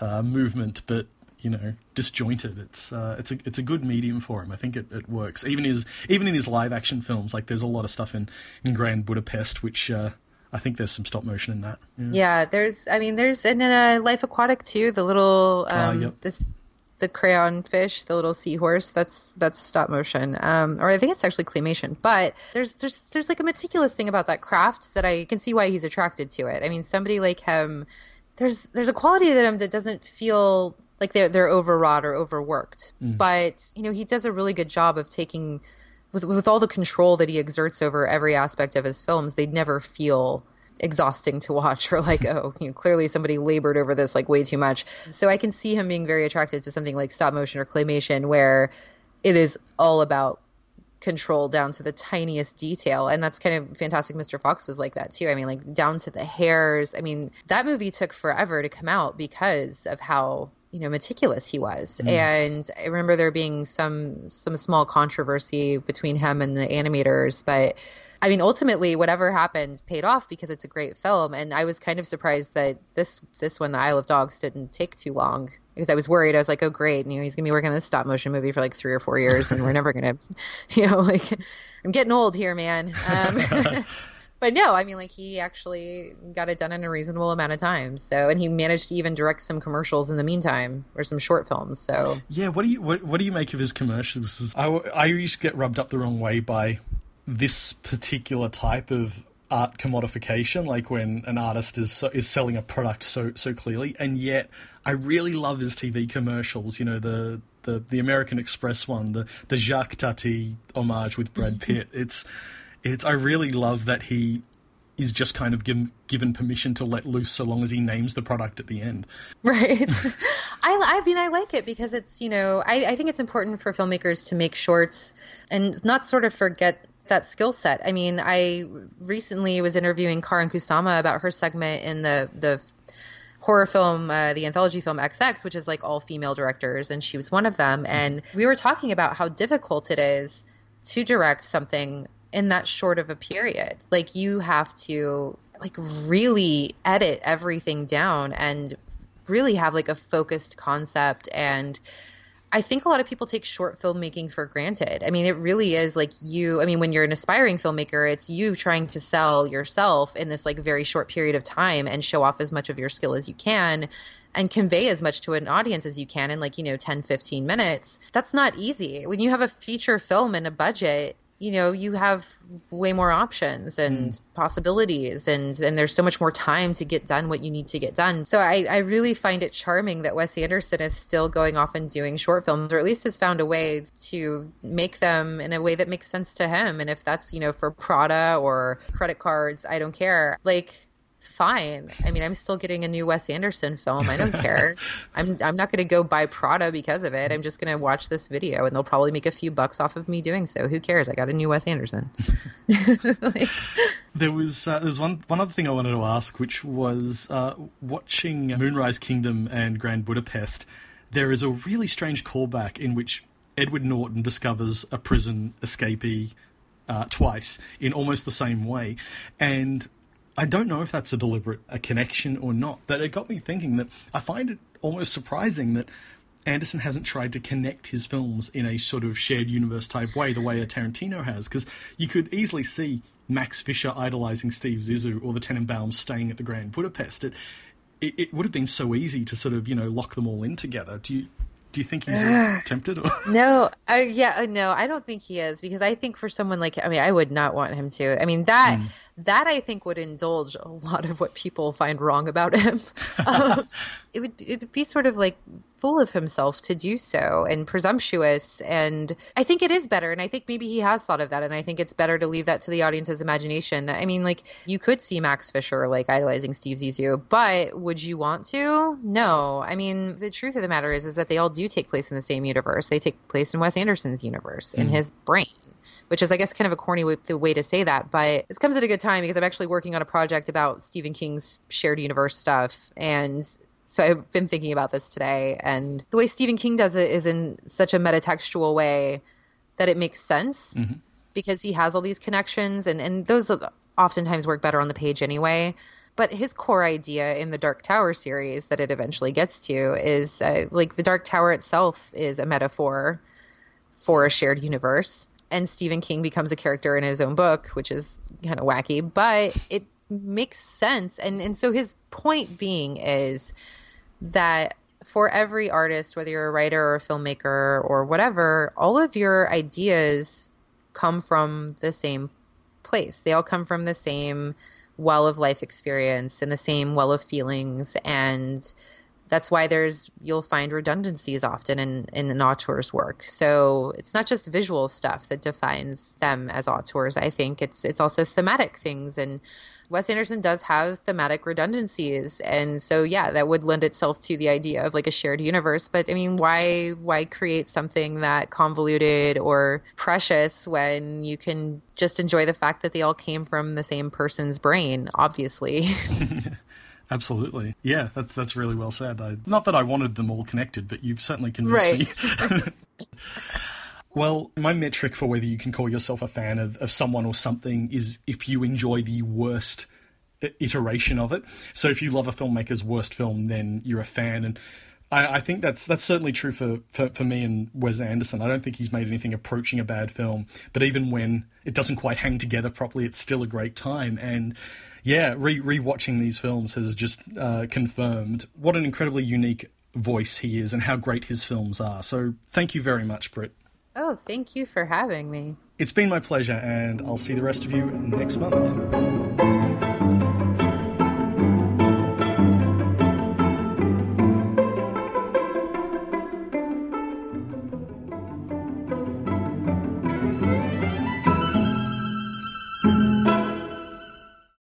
uh, movement, but you know, disjointed. It's uh, it's a it's a good medium for him. I think it, it works. Even his even in his live action films, like there's a lot of stuff in in Grand Budapest, which uh, I think there's some stop motion in that. Yeah. Yeah, there's. I mean, there's in uh, Life Aquatic too. The little um, yep. this the crayon fish, the little seahorse. That's that's stop motion, um, or I think it's actually claymation. But there's there's there's like a meticulous thing about that craft that I can see why he's attracted to it. I mean, somebody like him, there's there's a quality to him that doesn't feel like they're they're overwrought or overworked. But you know, he does a really good job of taking with with all the control that he exerts over every aspect of his films. They never feel exhausting to watch or like oh you know clearly somebody labored over this like way too much. So i can see him being very attracted to something like stop motion or claymation where it is all about control down to the tiniest detail. And that's kind of fantastic mr fox was like that too. I mean like down to the hairs. I mean that movie took forever to come out because of how you know meticulous he was. Mm. And i remember there being some some small controversy between him and the animators but I mean, ultimately, whatever happened paid off because it's a great film, and I was kind of surprised that this this one, The Isle of Dogs, didn't take too long because I was worried. I was like, oh, great, you know, he's gonna be working on this stop motion movie for like three or four years, and we're never gonna, (laughs) you know, like, I'm getting old here, man. Um, (laughs) but no, I mean, like he actually got it done in a reasonable amount of time. So, and he managed to even direct some commercials in the meantime, or some short films. So, yeah. What do you what, what do you make of his commercials? I I used to get rubbed up the wrong way by this particular type of art commodification, like when an artist is so, is selling a product so so clearly, and yet I really love his TV commercials. You know the the, the American Express one, the the Jacques Tati homage with Brad (laughs) Pitt. it's it's I really love that he is just kind of given, given permission to let loose so long as he names the product at the end. Right. (laughs) (laughs) I, I mean, I like it because it's, you know, I, I think it's important for filmmakers to make shorts and not sort of forget that skill set. I mean, I recently was interviewing Karyn Kusama about her segment in the the horror film, uh, the anthology film XX, which is like all female directors, and she was one of them. And we were talking about how difficult it is to direct something in that short of a period. Like you have to like really edit everything down and really have like a focused concept and I think a lot of people take short filmmaking for granted. I mean, it really is like you, I mean, when you're an aspiring filmmaker, it's you trying to sell yourself in this like very short period of time and show off as much of your skill as you can and convey as much to an audience as you can in like, you know, 10, 15 minutes. That's not easy. When you have a feature film and a budget, you know you have way more options and mm. possibilities and and there's so much more time to get done what you need to get done. So I, I really find it charming that wes anderson is still going off and doing short films or at least has found a way to make them in a way that makes sense to him. And if that's you know for prada or credit cards i don't care. Like fine. I mean, I'm still getting a new Wes Anderson film. I don't care. (laughs) I'm I'm not going to go buy Prada because of it. I'm just going to watch this video, and they'll probably make a few bucks off of me doing so. Who cares? I got a new Wes Anderson. (laughs) (laughs) like, there was uh, there's one one other thing I wanted to ask, which was uh, watching Moonrise Kingdom and Grand Budapest. There is a really strange callback in which Edward Norton discovers a prison escapee uh, twice in almost the same way, and I don't know if that's a deliberate a connection or not, but it got me thinking that I find it almost surprising that Anderson hasn't tried to connect his films in a sort of shared universe type way, the way a Tarantino has, because you could easily see Max Fisher idolizing Steve Zissou or the Tenenbaums staying at the Grand Budapest. It, it, it would have been so easy to sort of you know lock them all in together. Do you do you think he's uh, tempted? (laughs) No, uh, yeah, uh, no, I don't think he is because I think for someone like, I mean, I would not want him to. I mean, that mm. that I think would indulge a lot of what people find wrong about him. (laughs) um, it would it would be sort of like full of himself to do so and presumptuous. And I think it is better. And I think maybe he has thought of that. And I think it's better to leave that to the audience's imagination. That I mean like you could see Max Fisher like idolizing Steve Zissou but would you want to? No. I mean the truth of the matter is is that they all do take place in the same universe. They take place in Wes Anderson's universe mm. in his brain which is I guess kind of a corny way, way to say that, but this comes at a good time because I'm actually working on a project about Stephen King's shared universe stuff, and so I've been thinking about this today, and the way Stephen King does it is in such a metatextual way that it makes sense mm-hmm. because he has all these connections, and and those oftentimes work better on the page anyway. But his core idea in the Dark Tower series that it eventually gets to is uh, like the Dark Tower itself is a metaphor for a shared universe. And Stephen King becomes a character in his own book, which is kind of wacky, but it makes sense. And and so his point being is that for every artist, whether you're a writer or a filmmaker or whatever, all of your ideas come from the same place. They all come from the same well of life experience and the same well of feelings and that's why there's you'll find redundancies often in in an auteur's work. So it's not just visual stuff that defines them as auteurs. I think it's it's also thematic things and Wes Anderson does have thematic redundancies, and so yeah, that would lend itself to the idea of like a shared universe. But I mean, why why create something that convoluted or precious when you can just enjoy the fact that they all came from the same person's brain? Obviously. (laughs) (laughs) Absolutely. Yeah, that's that's really well said. I, not that I wanted them all connected, but you've certainly convinced right. me. (laughs) Well, my metric for whether you can call yourself a fan of, of someone or something is if you enjoy the worst iteration of it. So if you love a filmmaker's worst film, then you're a fan. And I, I, think that's that's certainly true for, for, for me and Wes Anderson. I don't think he's made anything approaching a bad film, but even when it doesn't quite hang together properly, it's still a great time. And yeah, re rewatching these films has just uh, confirmed what an incredibly unique voice he is and how great his films are. So thank you very much, Britt. Oh, thank you for having me. It's been my pleasure, and I'll see the rest of you next month.